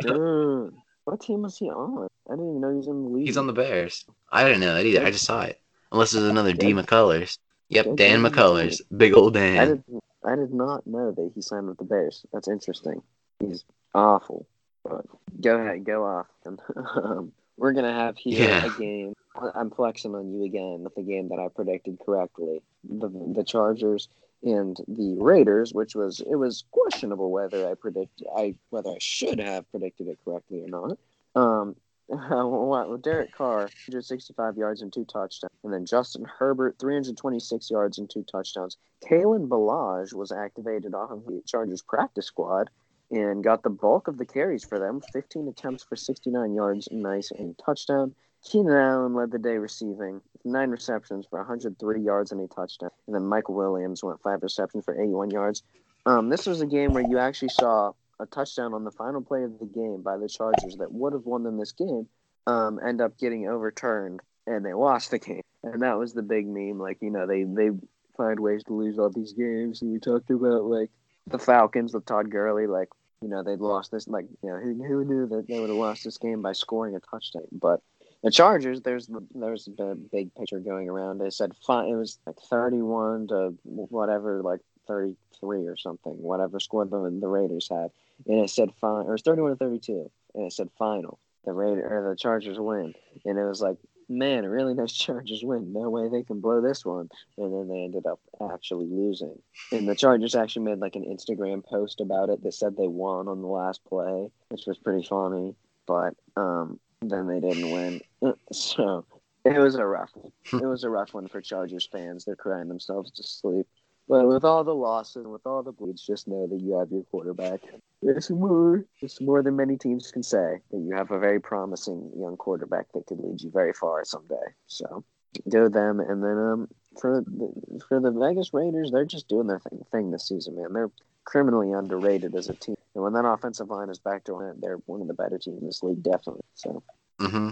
dude. What team was he on? I didn't even know he was in the league. He's on the Bears. I didn't know that either. I just saw it. Unless there's another D McCullers. Yep, Dan McCullers. Big old Dan. I did, I did not know that he signed with the Bears. That's interesting. He's awful. But go ahead, go off. (laughs) um, we're gonna have here yeah. a game. I'm flexing on you again with the game that I predicted correctly. The the Chargers and the Raiders, which was it was questionable whether I predict I whether I should have predicted it correctly or not. Um, (laughs) well, Derek Carr, 165 yards and two touchdowns, and then Justin Herbert, 326 yards and two touchdowns. Kalen Ballage was activated off of the Chargers practice squad and got the bulk of the carries for them, 15 attempts for 69 yards, nice and touchdown. Keenan Allen led the day receiving, nine receptions for 103 yards and a touchdown. And then Michael Williams went five receptions for 81 yards. Um, this was a game where you actually saw a touchdown on the final play of the game by the Chargers that would have won them this game um, end up getting overturned and they lost the game. And that was the big meme. Like, you know, they, they find ways to lose all these games. And we talked about, like, the Falcons with Todd Gurley. Like, you know, they'd lost this. Like, you know, who, who knew that they would have lost this game by scoring a touchdown? But the Chargers, there's there's a big picture going around. They said it was like 31 to whatever, like 33 or something, whatever score the, the Raiders had. And it said fine, or it's 31 to 32. And it said final. The Raider or the Chargers win. And it was like, man, it really nice (laughs) Chargers win. No way they can blow this one. And then they ended up actually losing. And the Chargers actually made like an Instagram post about it that said they won on the last play, which was pretty funny. But um, then they didn't win. (laughs) So it was a rough one. It was a rough one for Chargers fans. They're crying themselves to sleep. But with all the losses and with all the bleeds, just know that you have your quarterback. It's more, it's more than many teams can say that you have a very promising young quarterback that could lead you very far someday. So go them, and then um for the, for the Vegas Raiders, they're just doing their thing, thing this season, man. They're criminally underrated as a team, and when that offensive line is back to it, they're one of the better teams in this league, definitely. So. Hmm.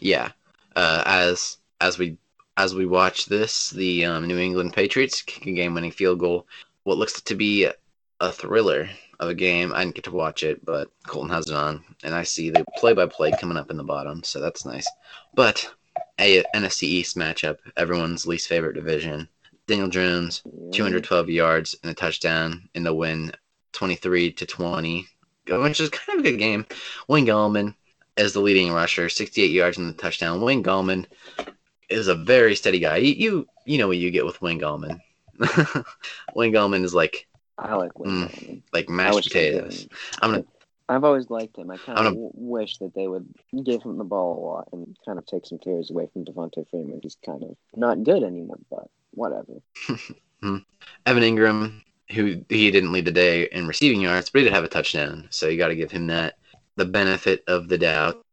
Yeah. Uh, as as we as we watch this, the um, New England Patriots kick a game-winning field goal. What looks to be a thriller of a game. I didn't get to watch it, but Coltin has it on, and I see the play-by-play coming up in the bottom, so that's nice. But a NFC East matchup, everyone's least favorite division. Daniel Jones, 212 yards and a touchdown in the win, 23 to 20, which is kind of a good game. Wayne Gallman is the leading rusher, 68 yards in the touchdown. Wayne Gallman is a very steady guy. You you, you know what you get with Wayne Gallman. (laughs) Wayne Gallman is like I like Wayne mm, like mashed potatoes. I'm gonna. I've always liked him. I kind of wish that they would give him the ball a lot and kind of take some carries away from Devonta Freeman. He's kind of not good anymore, but whatever. (laughs) Hmm. Evan Engram, who he didn't lead the day in receiving yards, but he did have a touchdown, so you got to give him that the benefit of the doubt.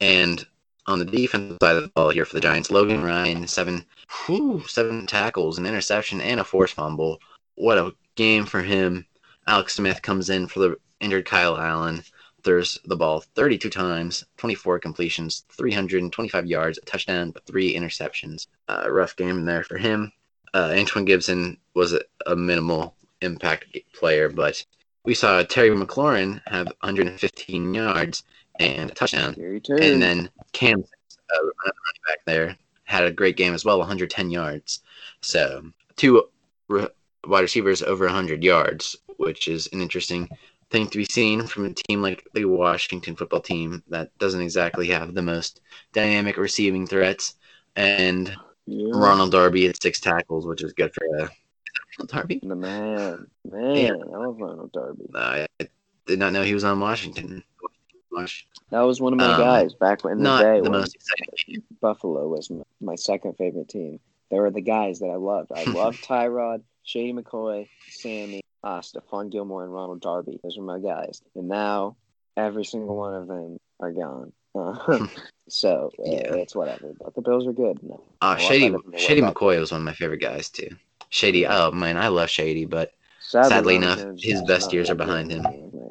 And on the defensive side of the ball here for the Giants, Logan Ryan, seven, whew, seven tackles, an interception, and a forced fumble. What a game for him. Alex Smith comes in for the injured Kyle Allen, throws the ball 32 times, 24 completions, 325 yards, a touchdown, but three interceptions. Uh, rough game there for him. Uh, Antoine Gibson was a, a minimal impact player, but we saw Terry McLaurin have 115 yards and a touchdown. And then Cam, uh, running back there, had a great game as well, 110 yards. So two re- wide receivers over 100 yards, which is an interesting thing to be seen from a team like the Washington football team that doesn't exactly have the most dynamic receiving threats. And yeah. Ronald Darby at six tackles, which is good for a Darby? The man, man, yeah. I love Ronald Darby. I did not know he was on Washington. That was one of my um, guys back in the day. The. Buffalo was my, my second favorite team. They were the guys that I loved. I (laughs) loved Tyrod, Shady McCoy, Sammy, uh, Stephon Gilmore, and Ronald Darby. Those were my guys. And now every single one of them are gone. (laughs) Uh, so uh, yeah. it's whatever. But the Bills are good. No, uh, Shady Shady McCoy was one of my favorite guys too. Shady, oh man, I love Shady, but sadly, sadly enough, Jones his best years are behind him.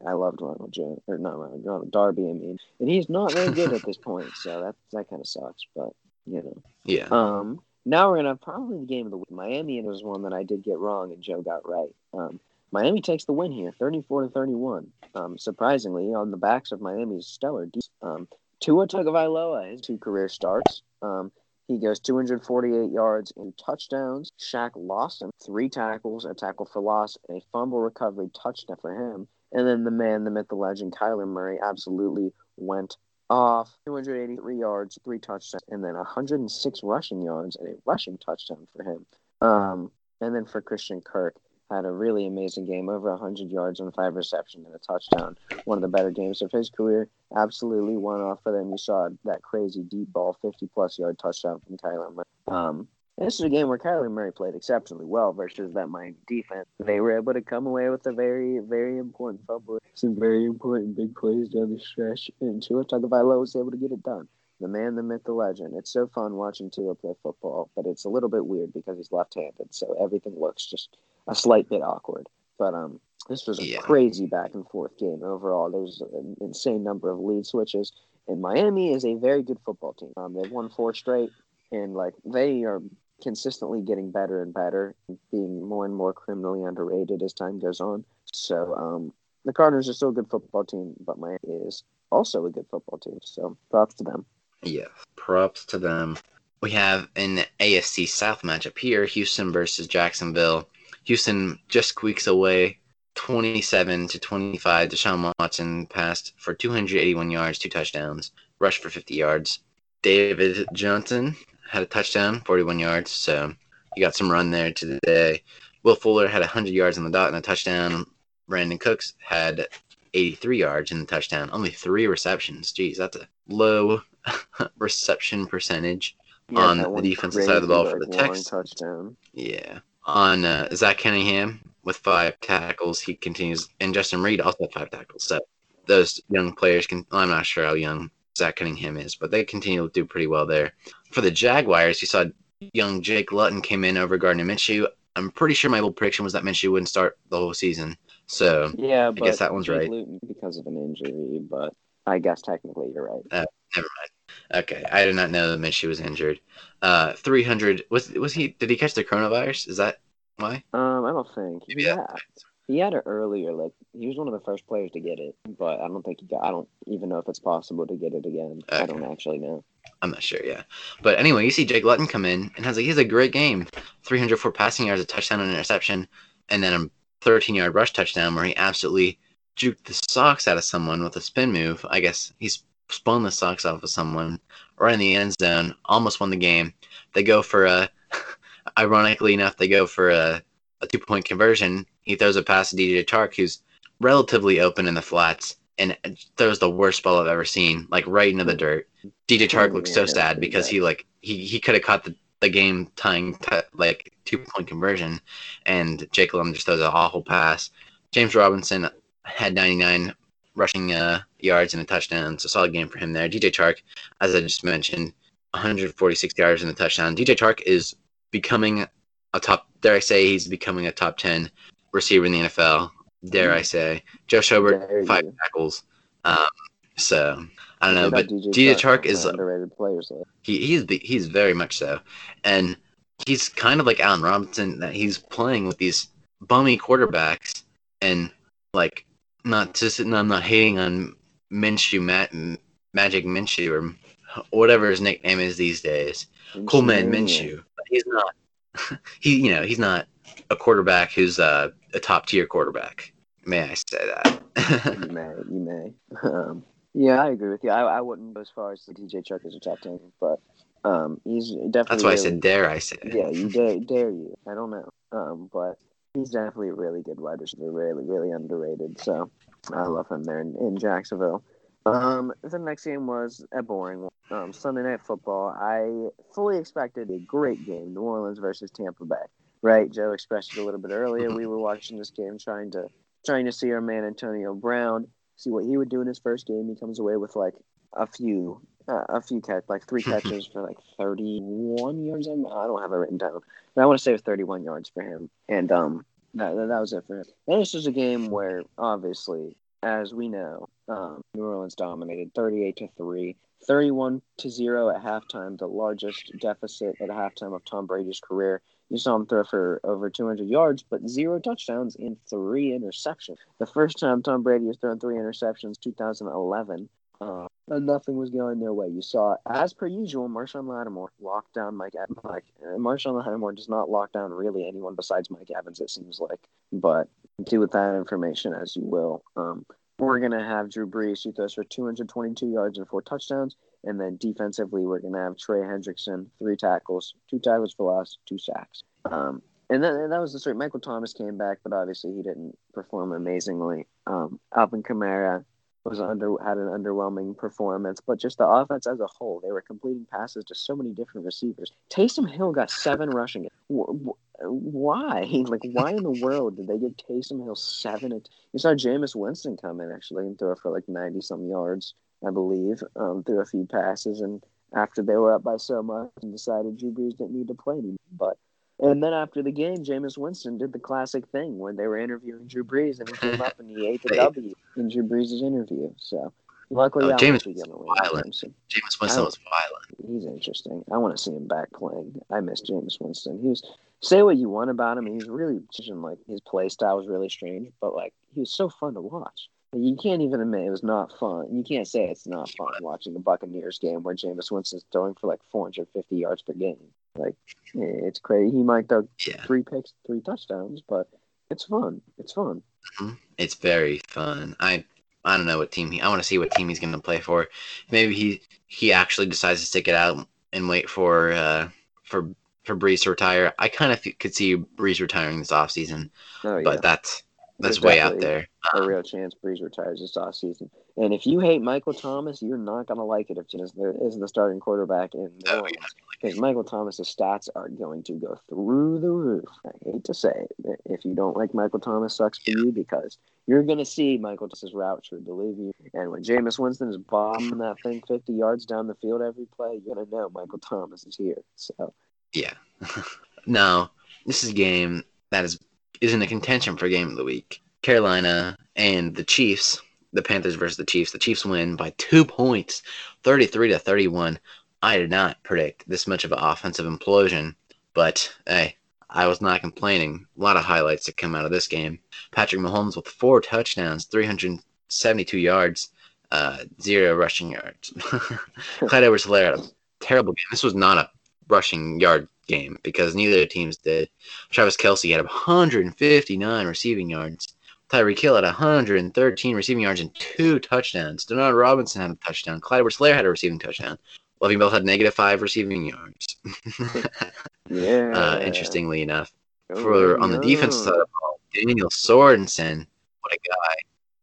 I loved Ronald Jones, or not Ronald, Ronald Darby. I mean, and he's not very good at this point, so that that kind of sucks. But you know, yeah. Um, now we're gonna probably the game of the week. Miami and it was one that I did get wrong, and Joe got right. Um, Miami takes the win here, 34 to 31. Um, surprisingly, on the backs of Miami's stellar. Um, Tua Tagovailoa, his two career starts. Um, he goes 248 yards in touchdowns. Shaq Lawson, three tackles, a tackle for loss, a fumble recovery touchdown for him. And then the man, the myth, the legend, Kyler Murray absolutely went off. 283 yards, three touchdowns, and then 106 rushing yards and a rushing touchdown for him. Um, and then for Christian Kirk, had a really amazing game, over 100 yards on five receptions and a touchdown. One of the better games of his career. Absolutely one off for them. You saw that crazy deep ball, 50 plus yard touchdown from Kyler Murray. Um, this is a game where Kyler Murray played exceptionally well versus that Miami defense. They were able to come away with a very, very important fumble, some very important big plays down the stretch, and Tua Tagovailoa was able to get it done the man, the myth, the legend. It's so fun watching Tua play football, but it's a little bit weird because he's left-handed, so everything looks just a slight bit awkward. But um, this was a yeah. crazy back and forth game overall. There's an insane number of lead switches, and Miami is a very good football team. Um, they've won four straight, and like they are consistently getting better and better, being more and more criminally underrated as time goes on. So um, the Cardinals are still a good football team, but Miami is also a good football team. So props to them. Yeah, props to them. We have an AFC South matchup here: Houston versus Jacksonville. Houston just squeaks away 27 to 25. Deshaun Watson passed for 281 yards, two touchdowns, rushed for 50 yards. David Johnson had a touchdown, 41 yards, so he got some run there today. Will Fuller had 100 yards on the dot and a touchdown. Brandin Cooks had 83 yards in the touchdown, only three receptions. Jeez, that's a low (laughs) reception percentage yeah, on the defensive side of the ball for the Texans. Touchdown. Yeah on uh, Zach Cunningham with five tackles. He continues, and Justin Reid also had five tackles. So those young players can. Well, I'm not sure how young Zach Cunningham is, but they continue to do pretty well there. For the Jaguars, you saw young Jake Luton came in over Gardner Minshew. I'm pretty sure my little prediction was that Minshew wouldn't start the whole season. So yeah, I guess that one's Jake right. Luton because of an injury, but I guess technically you're right. Uh, never mind. Okay, I did not know that Minshew was injured. Uh, 300 was was he? Did he catch the coronavirus? Is that why? Um, I don't think. Maybe yeah. He had it earlier. Like he was one of the first players to get it, but I don't think he got. I don't even know if it's possible to get it again. Okay. I don't actually know. I'm not sure. Yeah, but anyway, you see Jake Luton come in and has like he's a great game. 304 passing yards, a touchdown, and an interception, and then a 13 yard rush touchdown where he absolutely juked the socks out of someone with a spin move. I guess he's spun the socks off of someone right in the end zone. Almost won the game. They go for a. (laughs) ironically enough, they go for a, a two point conversion. He throws a pass to DJ Chark, who's relatively open in the flats, and throws the worst ball I've ever seen, like right into the dirt. DJ Chark looks so sad because he like he, he could have caught the, the game tying t- like two point conversion, and Jake Lum just throws an awful pass. James Robinson had 99 rushing uh, yards and a touchdown, so solid game for him there. DJ Chark, as I just mentioned, 146 yards and a touchdown. DJ Chark is becoming a top. Dare I say he's becoming a top ten receiver in the NFL? Dare I say Joe Schobert five tackles. Um, so I don't know, but DJ Chark is underrated players. He he's he's very much so, and he's kind of like Allen Robinson that he's playing with these bummy quarterbacks and like not just and I'm not hating on Minshew Matt Magic Minshew or whatever his nickname is these days. Cool man, Minshew he's not. (laughs) he you know he's not a quarterback who's uh, a top tier quarterback. May I say that? you may, you may. Um, yeah, I agree with you. I, I wouldn't go as far as the DJ Chuck is a top ten, but um, he's definitely. That's why I said dare. I say. Yeah, you dare, dare you. I don't know, um, but he's definitely a really good wide receiver, really, really underrated. So I love him there in, in Jacksonville. Um, the next game was a boring one. Um, Sunday Night Football. I fully expected a great game, New Orleans versus Tampa Bay. Right, Joe expressed it a little bit earlier. We were watching this game, trying to trying to see our man Antonio Brown, see what he would do in his first game. He comes away with like a few, uh, a few catch, like three (laughs) catches for like thirty-one yards. I don't have it written down, but I want to say it was thirty-one yards for him, and um, that that was it for him. And this was a game where obviously as we know, um, New Orleans dominated 38 to 3, 31 to 0 at halftime, the largest deficit at halftime of Tom Brady's career. You saw him throw for over 200 yards, but zero touchdowns and three interceptions. The first time Tom Brady has thrown three interceptions, 2011. Uh, and nothing was going their way. You saw, as per usual, Marshon Lattimore lock down Mike Evans. Like, uh, Marshon Lattimore does not lock down really anyone besides Mike Evans, it seems like. But do with that information as you will. Um, we're going to have Drew Brees, who throws for 222 yards and four touchdowns. And then defensively, we're going to have Trey Hendrickson, three tackles, two tackles for loss, two sacks. Um, and then that was the story. Michael Thomas came back, but obviously he didn't perform amazingly. Um, Alvin Kamara was under had an underwhelming performance, but just the offense as a whole, they were completing passes to so many different receivers. Taysom Hill got seven rushing. Why? (laughs) Like, why in the world did they give Taysom Hill seven? You saw Jameis Winston come in actually and throw for like ninety some yards, I believe, um, through a few passes, and after they were up by so much, and decided Drew Brees didn't need to play anymore. But and then after the game, Jameis Winston did the classic thing when they were interviewing Drew Brees, and he came (laughs) up and he ate the W in Drew Brees' interview. So luckily, oh, Jameis was violent. Jameis Winston was violent. He's interesting. I want to see him back playing. I miss Jameis Winston. He was say what you want about him. He's really like his play style was really strange, but like he was so fun to watch. You can't even admit it was not fun. You can't say it's not fun watching a Buccaneers game where Jameis Winston's throwing for like 450 yards per game. Like it's crazy. He might throw yeah. three picks, three touchdowns, but it's fun. It's fun. Mm-hmm. It's very fun. I I don't know what team he. I want to see what team he's going to play for. Maybe he he actually decides to stick it out and wait for uh, for for Brees to retire. I kind of f- could see Brees retiring this offseason, oh, yeah. but that's that's way out there. a real chance Brees retires this offseason. And if you hate Michael Thomas, you're not going to like it if Jameis is the starting quarterback in New Orleans. Because Michael Thomas's stats are going to go through the roof. I hate to say it. If you don't like Michael Thomas, sucks for you because you're going to see Michael Thomas's route true, believe you. And when Jameis Winston is bombing that thing 50 yards down the field every play, you're going to know Michael Thomas is here. So, yeah. (laughs) no, this is a game that is is in a contention for game of the week. Carolina and the Chiefs, the Panthers versus the Chiefs. The Chiefs win by two points, 33 to 31. I did not predict this much of an offensive implosion, but hey, I was not complaining. A lot of highlights to come out of this game. Patrick Mahomes with four touchdowns, 372 yards, uh, zero rushing yards. (laughs) Clyde Edwards Helaire had a terrible game. This was not a rushing yard game because neither of the teams did. Travis Kelce had 159 receiving yards. Tyreek Hill had 113 receiving yards and two touchdowns. Denard Robinson had a touchdown. Clyde Slayer had a receiving touchdown. Le'Veon Bell had negative five receiving yards. (laughs) (laughs) yeah. Uh, interestingly enough, oh, for on the defense side of the ball, Daniel Sorensen, what a guy!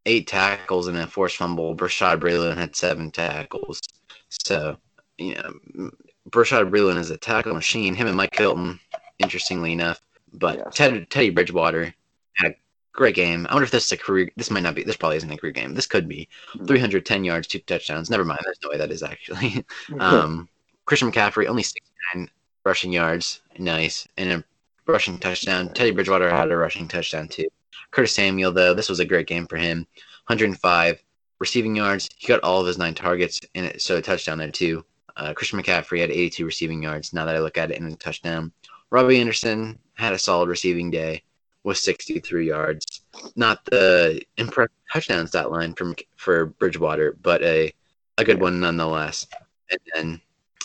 Eight tackles and a forced fumble. Bashaud Breeland had seven tackles. So, you know, Bashaud Breeland is a tackle machine. Him and Mike Hilton, interestingly enough. But. Ted, Teddy Bridgewater had a great game. I wonder if this is a career. This might not be. This probably isn't a career game. This could be. Mm-hmm. 310 yards, two touchdowns. Never mind. There's no way that is actually. (laughs) um, Christian McCaffrey only 69 rushing yards. Nice and a rushing touchdown. Teddy Bridgewater had a rushing touchdown too. Curtis Samuel though, this was a great game for him. 105 receiving yards. He got all of his nine targets and it, so a touchdown there too. Uh, Christian McCaffrey had 82 receiving yards. Now that I look at it, in a touchdown. Robbie Anderson had a solid receiving day with 63 yards. Not the impressive touchdown stat line from for Bridgewater, but a a good one nonetheless. And then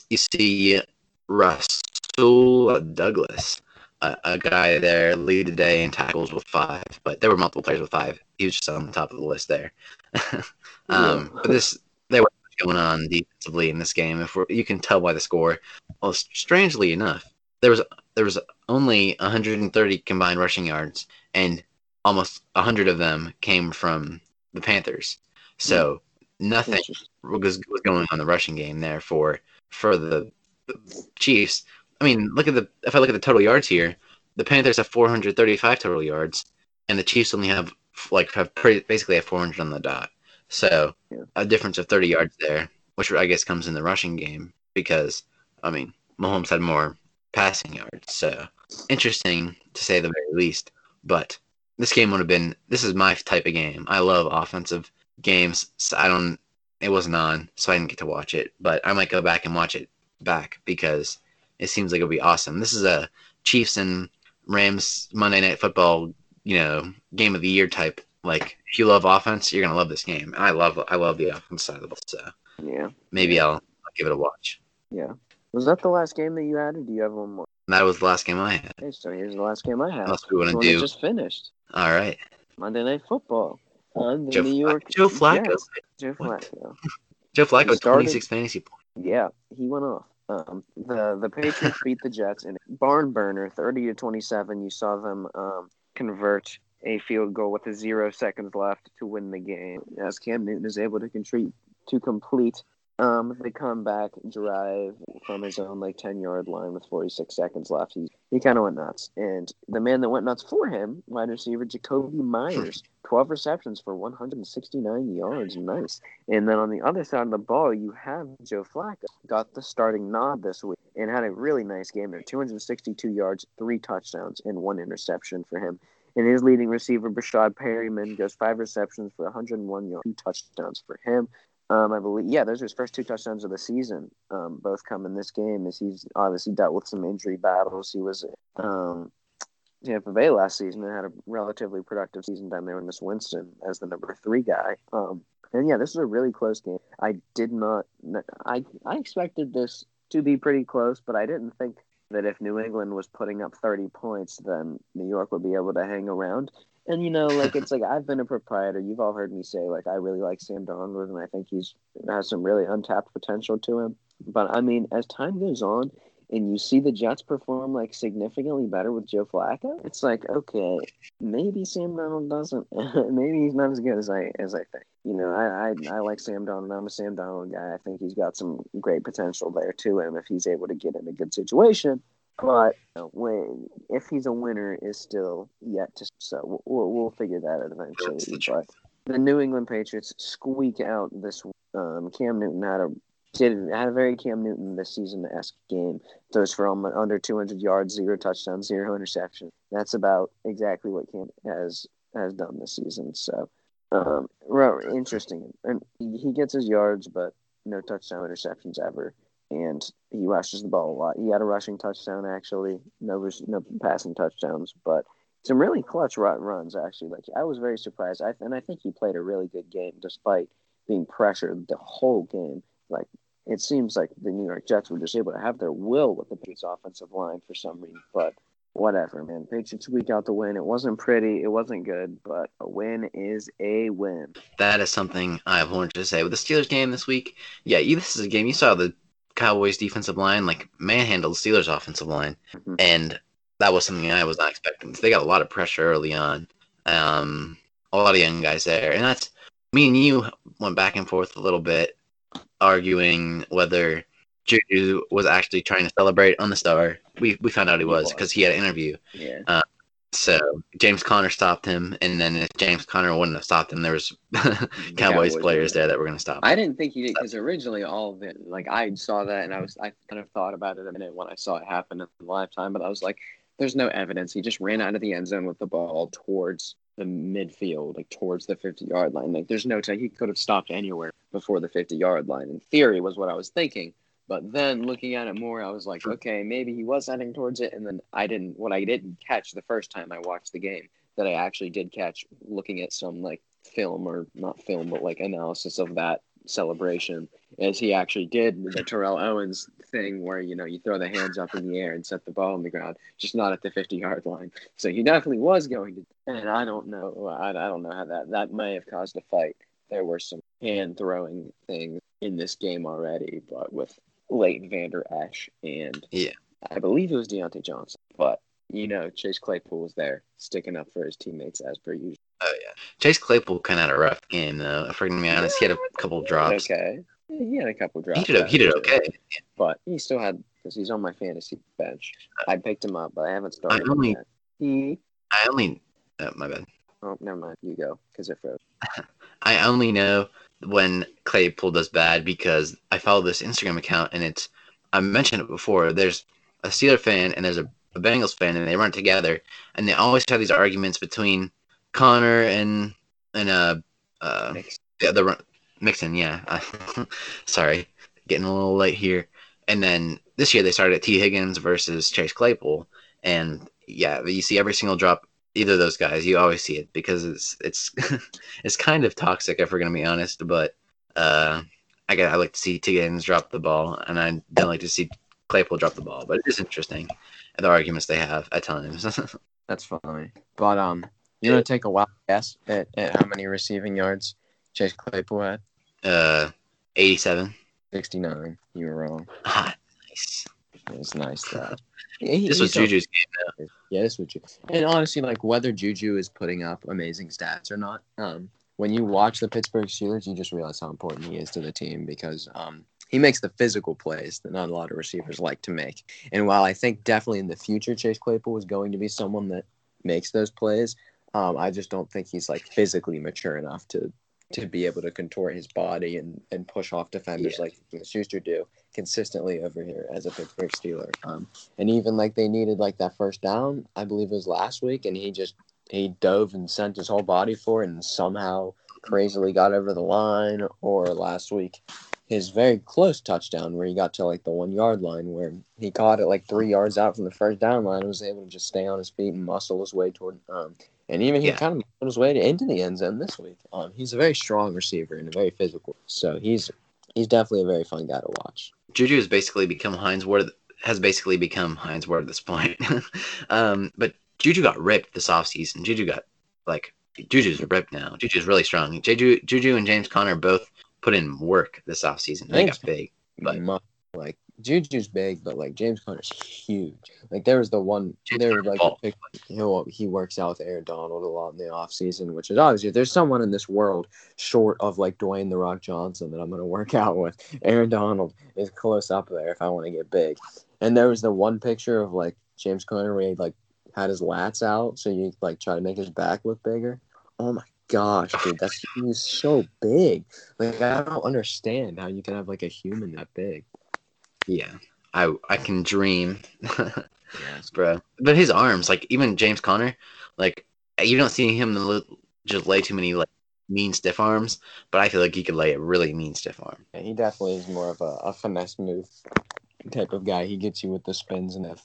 you see Rasul Douglas, a, a, guy there, lead the day in tackles with five, but there were multiple players with five. He was just on the top of the list there. (laughs) um, but this they were going on defensively in this game. If you can tell by the score, well, strangely enough, there was there was only 130 combined rushing yards, and almost 100 of them came from the Panthers. So mm. nothing was, was going on the rushing game there for for the, the Chiefs. I mean, look at the if I look at the total yards here, the Panthers have 435 total yards, and the Chiefs only have like have pretty, basically have 400 on the dot. So yeah. a difference of 30 yards there, which I guess comes in the rushing game because I mean Mahomes had more passing yards. So interesting to say the very least. But this game would have been this is my type of game. I love offensive games. So I don't it wasn't on, so I didn't get to watch it. But I might go back and watch it back because it seems like it'll be awesome. This is a Chiefs and Rams Monday Night Football, you know, game of the year type. Like if you love offense, you're gonna love this game. I love I love the offense side of the ball. So yeah, maybe I'll, I'll give it a watch. Yeah. Was that the last game that you had, or do you have one more? That was the last game I had. Okay, so here's the last game I had. Unless we want to do. Just finished. All right. Monday Night Football on the Joe New York. Joe Flacco. Jets. Joe (laughs) Flacco. Joe Flacco, started, 26 fantasy points. Yeah, he went off. Um, the the Patriots (laughs) beat the Jets in barn burner, 30 to 27. You saw them um, convert a field goal with a zero seconds left to win the game, as Cam Newton is able to contribute to complete um, the comeback drive from his own like ten yard line with forty six seconds left, he he kind of went nuts. And the man that went nuts for him, wide receiver Jakobi Meyers, twelve receptions for one hundred and sixty nine yards, nice. And then on the other side of the ball, you have Joe Flacco, got the starting nod this week and had a really nice game there, two hundred sixty two yards, three touchdowns, and one interception for him. And his leading receiver, Breshad Perriman, goes five receptions for 101 yards, two touchdowns for him. Um, I believe, yeah, those are his first two touchdowns of the season. Um, both come in this game as he's obviously dealt with some injury battles. He was um, Tampa Bay last season and had a relatively productive season down there with Miss Winston as the number three guy. Um, and yeah, this was a really close game. I did not, I I expected this to be pretty close, but I didn't think that if New England was putting up 30 points, then New York would be able to hang around. And you know, like it's like I've been a proprietor. You've all heard me say like I really like Sam Darnold, and I think he's has some really untapped potential to him. But I mean, as time goes on, and you see the Jets perform like significantly better with Joe Flacco, it's like okay, maybe Sam Donald doesn't. (laughs) maybe he's not as good as I as I think. You know, I, I I like Sam Donald. I'm a Sam Donald guy. I think he's got some great potential there to him if he's able to get in a good situation. But when if he's a winner is still yet to so we'll, we'll figure that out eventually. But the New England Patriots squeak out this. Um, Cam Newton had a did had a very Cam Newton this season esque game. Throws for almost under 200 yards, zero touchdowns, zero interception. That's about exactly what Cam has has done this season. So, um, interesting. And he gets his yards, but no touchdown interceptions ever and he rushes the ball a lot. He had a rushing touchdown actually, no no passing touchdowns, but some really clutch runs actually. Like I was very surprised. I and I think he played a really good game despite being pressured the whole game. Like it seems like the New York Jets were just able to have their will with the Patriots offensive line for some reason, but whatever, man. Patriots week out the win. It wasn't pretty, it wasn't good, but a win is a win. That is something I have wanted to say with the Steelers game this week. Yeah, this is a game you saw the Cowboys defensive line like manhandled the Steelers offensive line, mm-hmm. and that was something I was not expecting. So they got a lot of pressure early on, um, a lot of young guys there, and that's me and you went back and forth a little bit, arguing whether Juju was actually trying to celebrate on the star. We we found out he was because he had an interview. Yeah. Uh, so James Conner stopped him, and then if James Conner wouldn't have stopped him, there was (laughs) Cowboys, Cowboys, players there that were going to stop. Him. I didn't think he did because originally all of it, like I saw that, and I was I kind of thought about it a minute when I saw it happen in the lifetime, but I was like, there's no evidence. He just ran out of the end zone with the ball towards the midfield, like towards the 50 yard line. Like there's no time he could have stopped anywhere before the 50 yard line. In theory, was what I was thinking. But then looking at it more, I was like, okay, maybe he was heading towards it. And then I didn't, what I didn't catch the first time I watched the game that I actually did catch looking at some like film or not film, but like analysis of that celebration as he actually did the Terrell Owens thing where, you know, you throw the hands up in the air and set the ball on the ground, just not at the 50 yard line. So he definitely was going to, and I don't know, I, I don't know how that, that may have caused a fight. There were some hand throwing things in this game already, but with Leighton Vander Esch and yeah, I believe it was Diontae Johnson, but you know, Chase Claypool was there sticking up for his teammates as per usual. Oh yeah, Chase Claypool kind of had a rough game though. If we're gonna be honest, he had a couple drops. Okay, he had a couple drops. He did, he did okay, but he still had because he's on my fantasy bench. Uh, I picked him up, but I haven't started. I only. He, I only, oh, my bad. Oh, never mind. You go because it froze. (laughs) I only know when Claypool does bad because I follow this Instagram account and it's I mentioned it before. There's a Steeler fan and there's a, a Bengals fan and they run together and they always have these arguments between Conner and and uh uh the other Mixon. Yeah, (laughs) sorry, getting a little late here. And then this year they started at Tee Higgins versus Chase Claypool, and yeah, you see every single drop either of those guys. You always see it because it's it's (laughs) it's kind of toxic if we're gonna be honest. But uh, I get I like to see Tee Higgins drop the ball, and I don't like to see Claypool drop the ball. But it is interesting the arguments they have at times. (laughs) That's funny. But um, you want to take a wild guess at, at how many receiving yards Chase Claypool had? Uh, eighty-seven. 69. You were wrong. (laughs) Ah, nice. It was nice that. (laughs) He, this was Juju's game now. Yeah, this was Juju. And honestly, like whether Juju is putting up amazing stats or not, um, when you watch the Pittsburgh Steelers, you just realize how important he is to the team because um, he makes the physical plays that not a lot of receivers like to make. And while I think definitely in the future Chase Claypool is going to be someone that makes those plays, um, I just don't think he's like physically mature enough to to be able to contort his body and, and push off defenders yeah. like Schuster do consistently over here as a Pittsburgh Steeler. Um, and even like they needed like that first down, I believe it was last week, and he just he dove and sent his whole body for it, and somehow crazily got over the line. Or last week, his very close touchdown where he got to like the one yard line where he caught it like three yards out from the first down line and was able to just stay on his feet and muscle his way toward um, and even he yeah. kind of on his way to into the end zone this week. Um, he's a very strong receiver and a very physical. So he's he's definitely a very fun guy to watch. Juju has basically become Hines Ward has basically become Hines Ward at this point. (laughs) um, but Juju got ripped this offseason. Juju got like Juju's ripped now. Juju's really strong. Juju Juju and James Conner both put in work this offseason. They got big. But like Juju's big, but like James Conner's huge. Like there was the one James there was like the pic, he works out with Aaron Donald a lot in the off season, which is obviously there's someone in this world short of like Dwayne the Rock Johnson that I'm gonna work (laughs) out with. Aaron Donald is close up there if I want to get big. And there was the one picture of like James Conner where he like had his lats out, so you like try to make his back look bigger. Oh my gosh, dude, that's he's so big. Like I don't understand how you can have like a human that big. Yeah, I I can dream, yes, (laughs) bro. But his arms, like even James Conner, like you don't see him just lay too many like mean stiff arms, but I feel like he could lay a really mean stiff arm. Yeah, he definitely is more of a, a finesse move type of guy. He gets you with the spins and. And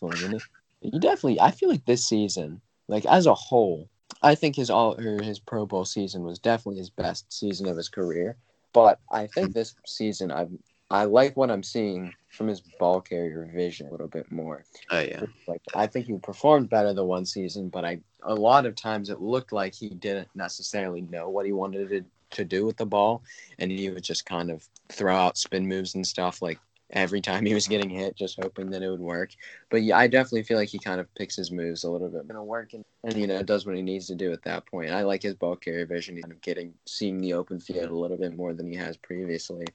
he You definitely, I feel like this season, like as a whole, I think his all or his Pro Bowl season was definitely his best season of his career. But I think this season, I've I like what I'm seeing from his ball carrier vision a little bit more. Oh yeah. Like I think he performed better the one season, but I a lot of times it looked like he didn't necessarily know what he wanted to, to do with the ball and he would just kind of throw out spin moves and stuff like every time he was getting hit, just hoping that it would work. But yeah, I definitely feel like he kind of picks his moves a little bit gonna work and, and you know does what he needs to do at that point. I like his ball carrier vision. He's kind of getting seeing the open field a little bit more than he has previously.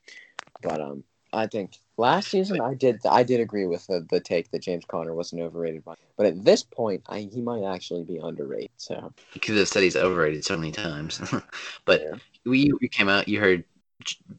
But um, I think last season I did I did agree with the, the take that James Conner wasn't overrated, but but at this point I, he might actually be underrated. So you could have said he's overrated so many times, (laughs) but yeah. we we came out. You heard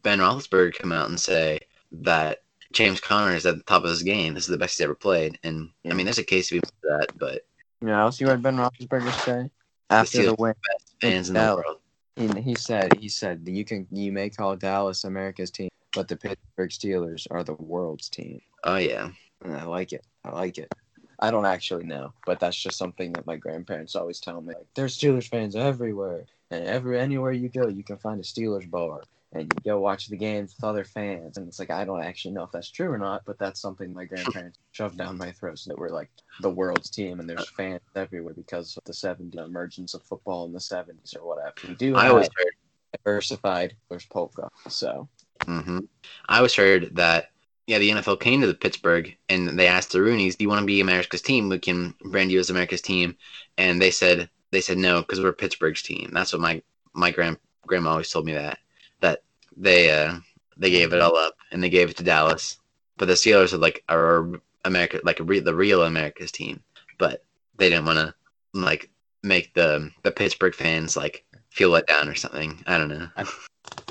Ben Roethlisberger come out and say that James Conner is at the top of his game. This is the best he's ever played, and yeah. I mean there's a case to be for that, but yeah, I'll see what Ben Roethlisberger say after the, the win. Fans in the world. He, he said he said you can you may call Dallas America's team but the Pittsburgh Steelers are the world's team. Oh yeah, and I like it. I like it. I don't actually know, but that's just something that my grandparents always tell me. Like, there's Steelers fans everywhere, and every anywhere you go, you can find a Steelers bar, and you go watch the games with other fans. And it's like I don't actually know if that's true or not, but that's something my grandparents shoved down my throat so that we're like the world's team, and there's fans everywhere because of the '70s emergence of football in the '70s or whatever. We do. I always heard diversified. There's polka, so Mm-hmm. I always heard that yeah, the NFL came to the Pittsburgh and they asked the Rooneys, "Do you want to be America's team? We can brand you as America's team." And they said they said no because we're Pittsburgh's team. That's what my my grand grandma always told me that that they uh they gave it all up and they gave it to Dallas, but the Steelers are like are America like re- the real America's team, but they didn't want to like make the the Pittsburgh fans like feel let down or something. I don't know.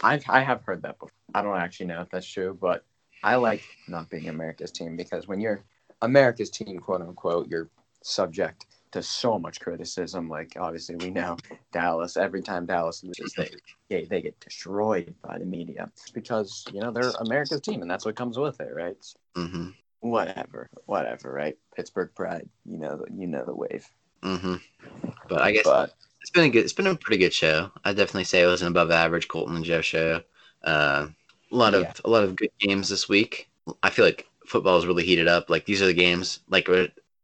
I I have heard that before. I don't actually know if that's true, but I like not being America's team because when you're America's team, quote unquote, you're subject to so much criticism. Like obviously we know Dallas. Every time Dallas loses, they they, they get destroyed by the media because you know they're America's team, and that's what comes with it, right? Mm-hmm. Whatever, whatever, right? Pittsburgh pride, you know, you know the wave. Mm-hmm. But I guess but, it's been a good. It's been a pretty good show. I definitely say it was an above average Coltin and Joe show. Uh, a lot of yeah. a lot of good games this week. I feel like football is really heated up. Like these are the games. Like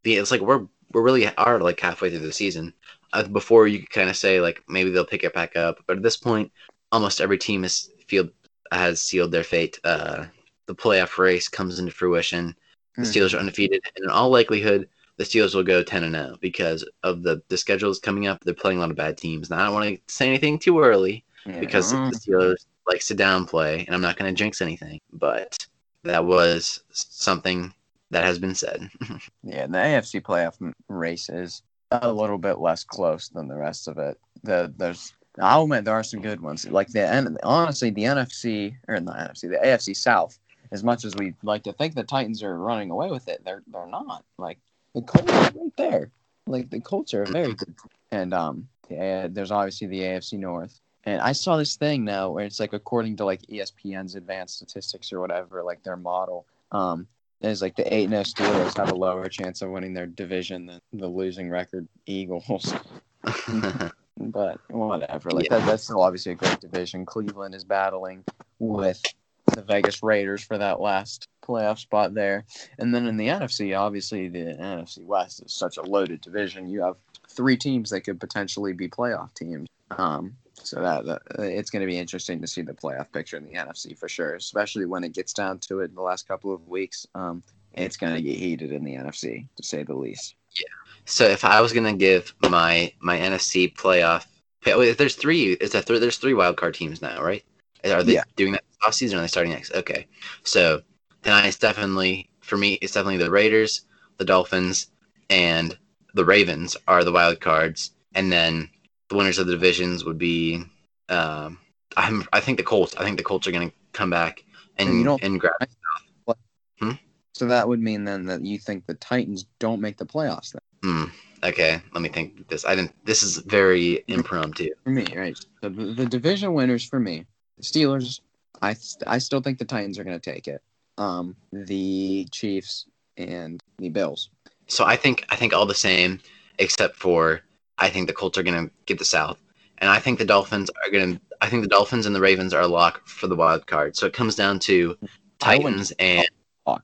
it's like we're we're really are like halfway through the season. Uh, before you could kind of say like maybe they'll pick it back up, but at this point, almost every team is field has sealed their fate. Uh, the playoff race comes into fruition. The hmm. Steelers are undefeated, and in all likelihood, the Steelers will go ten and zero because of the the schedules coming up. They're playing a lot of bad teams. Now I don't want to say anything too early yeah. because the Steelers likes to downplay, and I'm not going to jinx anything. But that was something that has been said. (laughs) yeah, the AFC playoff race is a little bit less close than the rest of it. The there's I'll admit there are some good ones. Like the honestly, the NFC or not NFC, the AFC South. As much as we like to think the Titans are running away with it, they're they're not. Like the Colts are right there. Like the Colts are very good. And um, there's obviously the AFC North. And I saw this thing now where it's like according to like ESPN's advanced statistics or whatever, like their model, um, is like the eight and Steelers have a lower chance of winning their division than the losing record Eagles. (laughs) but whatever. Like yeah. that, that's still obviously a great division. Cleveland is battling with the Vegas Raiders for that last playoff spot there. And then in the NFC, obviously the NFC West is such a loaded division. You have three teams that could potentially be playoff teams. Um, so that, that it's going to be interesting to see the playoff picture in the NFC for sure, especially when it gets down to it in the last couple of weeks. Um, it's going to get heated in the NFC to say the least. Yeah. So if I was going to give my my NFC playoff, there's three. Is that there's three wild card teams now, right? Are they yeah. doing that off season? Or are they starting next? Okay. So then it's definitely for me. It's definitely the Raiders, the Dolphins, and the Ravens are the wild cards, and then the winners of the divisions would be. Um, I'm, I think the Colts. I think the Colts are going to come back and and, you and grab. Hmm? So that would mean then that you think the Titans don't make the playoffs. Then. Hmm. Okay, let me think. This I didn't. This is very impromptu for me, right? So the, the division winners for me, the Steelers. I I still think the Titans are going to take it. Um, the Chiefs and the Bills. So I think I think all the same, except for I think the Colts are going to get the South, and I think the Dolphins are going to. I think the Dolphins and the Ravens are a lock for the wild card. So it comes down to Titans and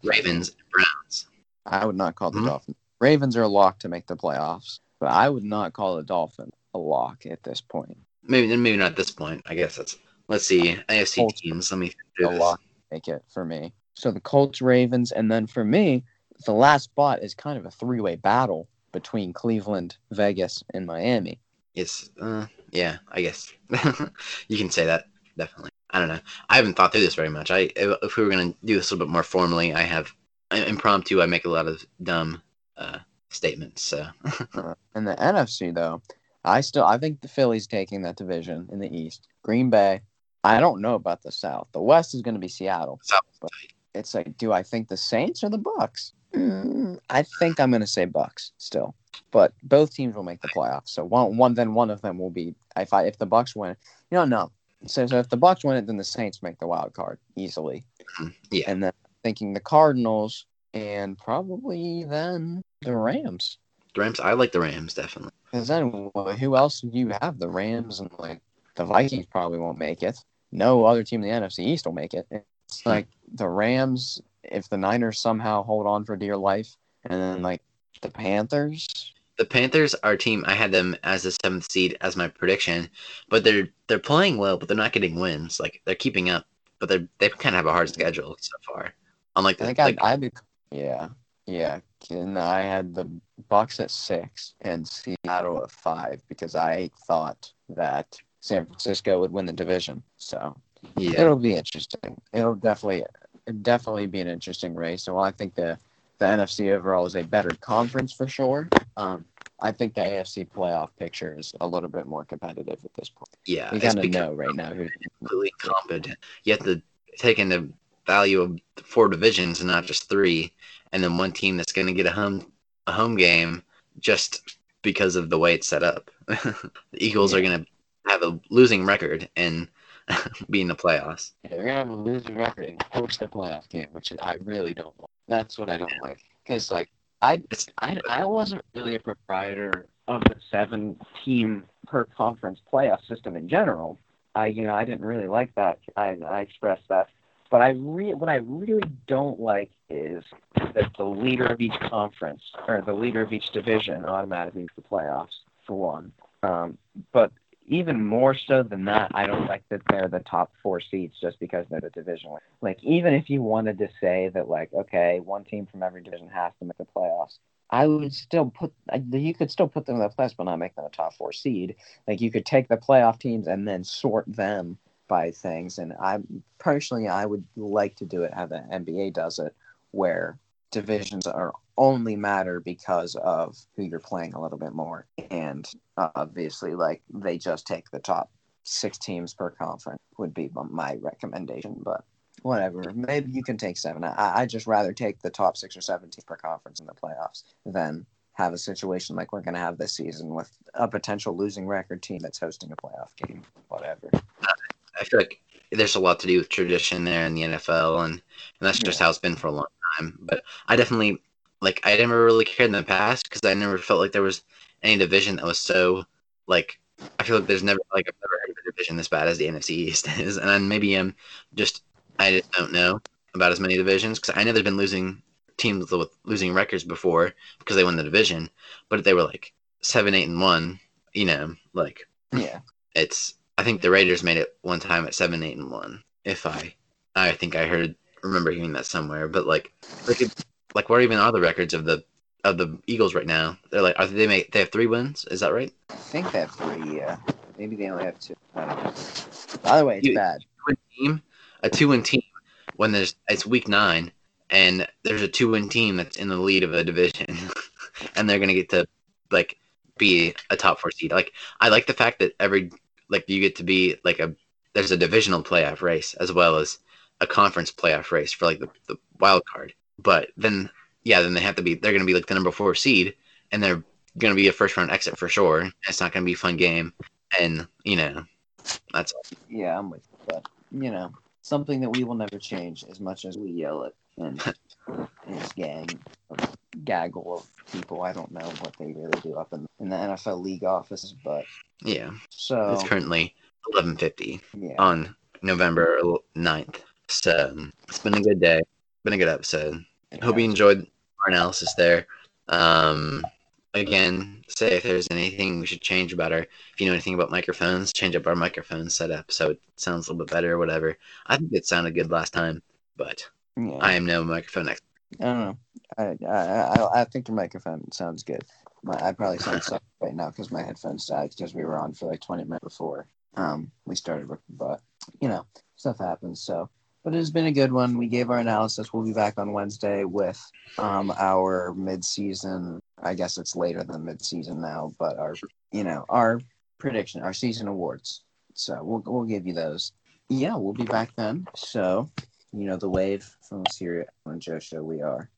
Ravens and Browns. I would not call the mm-hmm. Dolphins. Ravens are a lock to make the playoffs, but I would not call the Dolphins a lock at this point. Maybe maybe not at this point. I guess that's. Let's see AFC Colts teams. Let me do a this. lock make it for me. So the Colts, Ravens, and then for me, the last spot is kind of a three-way battle between Cleveland, Vegas, and Miami. It's uh, yeah, I guess (laughs) you can say that definitely. I don't know. I haven't thought through this very much. I if we were gonna do this a little bit more formally, I have impromptu. I make a lot of dumb uh, statements. So (laughs) uh, in the NFC though, I still I think the Philly's taking that division in the East. Green Bay. I don't know about the South. The West is going to be Seattle. South. But it's like, do I think the Saints or the Bucs? Mm, I think I'm going to say Bucs still, but both teams will make the playoffs. So one, one, then one of them will be if I if the Bucs win. You know. So, so if the Bucs win it, then the Saints make the wild card easily. Mm-hmm. Yeah. And then thinking the Cardinals and probably then the Rams. The Rams. I like the Rams definitely. Because then who else do you have? The Rams and like the Vikings probably won't make it. No other team in the NFC East will make it. It's hmm. like the Rams if the Niners somehow hold on for dear life, and then like the Panthers. The Panthers are team. I had them as the seventh seed as my prediction, but they're they're playing well, but they're not getting wins. Like they're keeping up, but they they kind of have a hard schedule so far. On like, I think like, I, I yeah, yeah. And I had the Bucs at six and Seattle at five because I thought that San Francisco would win the division. So yeah. it'll be interesting. It'll definitely definitely be an interesting race. So I think the the NFC overall is a better conference for sure. Um, I think the AFC playoff picture is a little bit more competitive at this point. Yeah, we kind of know right now who's completely competent. You have to take into value of four divisions and not just three, and then one team that's going to get a home a home game just because of the way it's set up. (laughs) the Eagles yeah. are going to have a losing record and (laughs) be in the playoffs. Yeah, they're to have a losing record and host the playoff game, which I really don't like. That's what I don't like. Because, like, I, I, I wasn't really a proprietor of the seven team per conference playoff system in general. I, you know, I didn't really like that. I, I expressed that. But I re- what I really don't like is that the leader of each conference or the leader of each division automatically makes the playoffs for one. Um, but even more so than that, I don't like that they're the top four seeds just because they're the division. Like even if you wanted to say that like okay, one team from every division has to make the playoffs, I would still put you could still put them in the playoffs, but not make them a top four seed. Like you could take the playoff teams and then sort them by things. And I personally, I would like to do it how the NBA does it, where divisions are only matter because of who you're playing a little bit more. And obviously, like they just take the top six teams per conference would be my recommendation. But whatever, maybe you can take seven. I I just rather take the top six or seven teams per conference in the playoffs than have a situation like we're going to have this season with a potential losing record team that's hosting a playoff game. Whatever. I feel like there's a lot to do with tradition there in the NFL, and, and that's just yeah. how it's been for a long time. But I definitely like I never really cared in the past because I never felt like there was any division that was so like I feel like there's never like I've never heard of a division this bad as the NFC East (laughs) is, and maybe I'm just I just don't know about as many divisions because I know there's been losing teams with losing records before because they won the division, but they were like seven, eight, and one. You know, like yeah, it's I think the Raiders made it one time at seven, eight, and one. If I, I think I heard remember hearing that somewhere. But like, like, like what even are the records of the of the Eagles right now? They're like, are they make they have three wins? Is that right? I think they have three. Yeah, maybe they only have two. By the way, it's you, bad. A team, a two-win team when there's it's week nine and there's a two-win team that's in the lead of a division, (laughs) and they're gonna get to like be a top four seed. Like I like the fact that every like you get to be like a there's a divisional playoff race as well as a conference playoff race for like the, the wild card. But then yeah, then they have to be they're gonna be like the number four seed and they're gonna be a first round exit for sure. It's not gonna be a fun game. And, you know, that's all. Yeah, I'm with you. But you know, something that we will never change as much as we yell at and (laughs) his gang of gaggle of people. I don't know what they really do up in, in the NFL league offices, but yeah. So it's currently eleven fifty yeah. on November 9th. So it's been a good day. Been a good episode. It Hope you enjoyed our analysis there. Um, again, say if there's anything we should change about our, if you know anything about microphones, change up our microphone setup so it sounds a little bit better or whatever. I think it sounded good last time, but yeah. I am no microphone expert. I don't know. I I I think your microphone sounds good. My, I probably sound soft (laughs) right now because my headphones died because we were on for like 20 minutes before um we started. But you know, stuff happens. So, but it has been a good one. We gave our analysis. We'll be back on Wednesday with um our mid-season. I guess it's later than mid-season now, but our you know our prediction, our season awards. So we'll we'll give you those. Yeah, we'll be back then. So you know, the wave from Syria and Joe show we are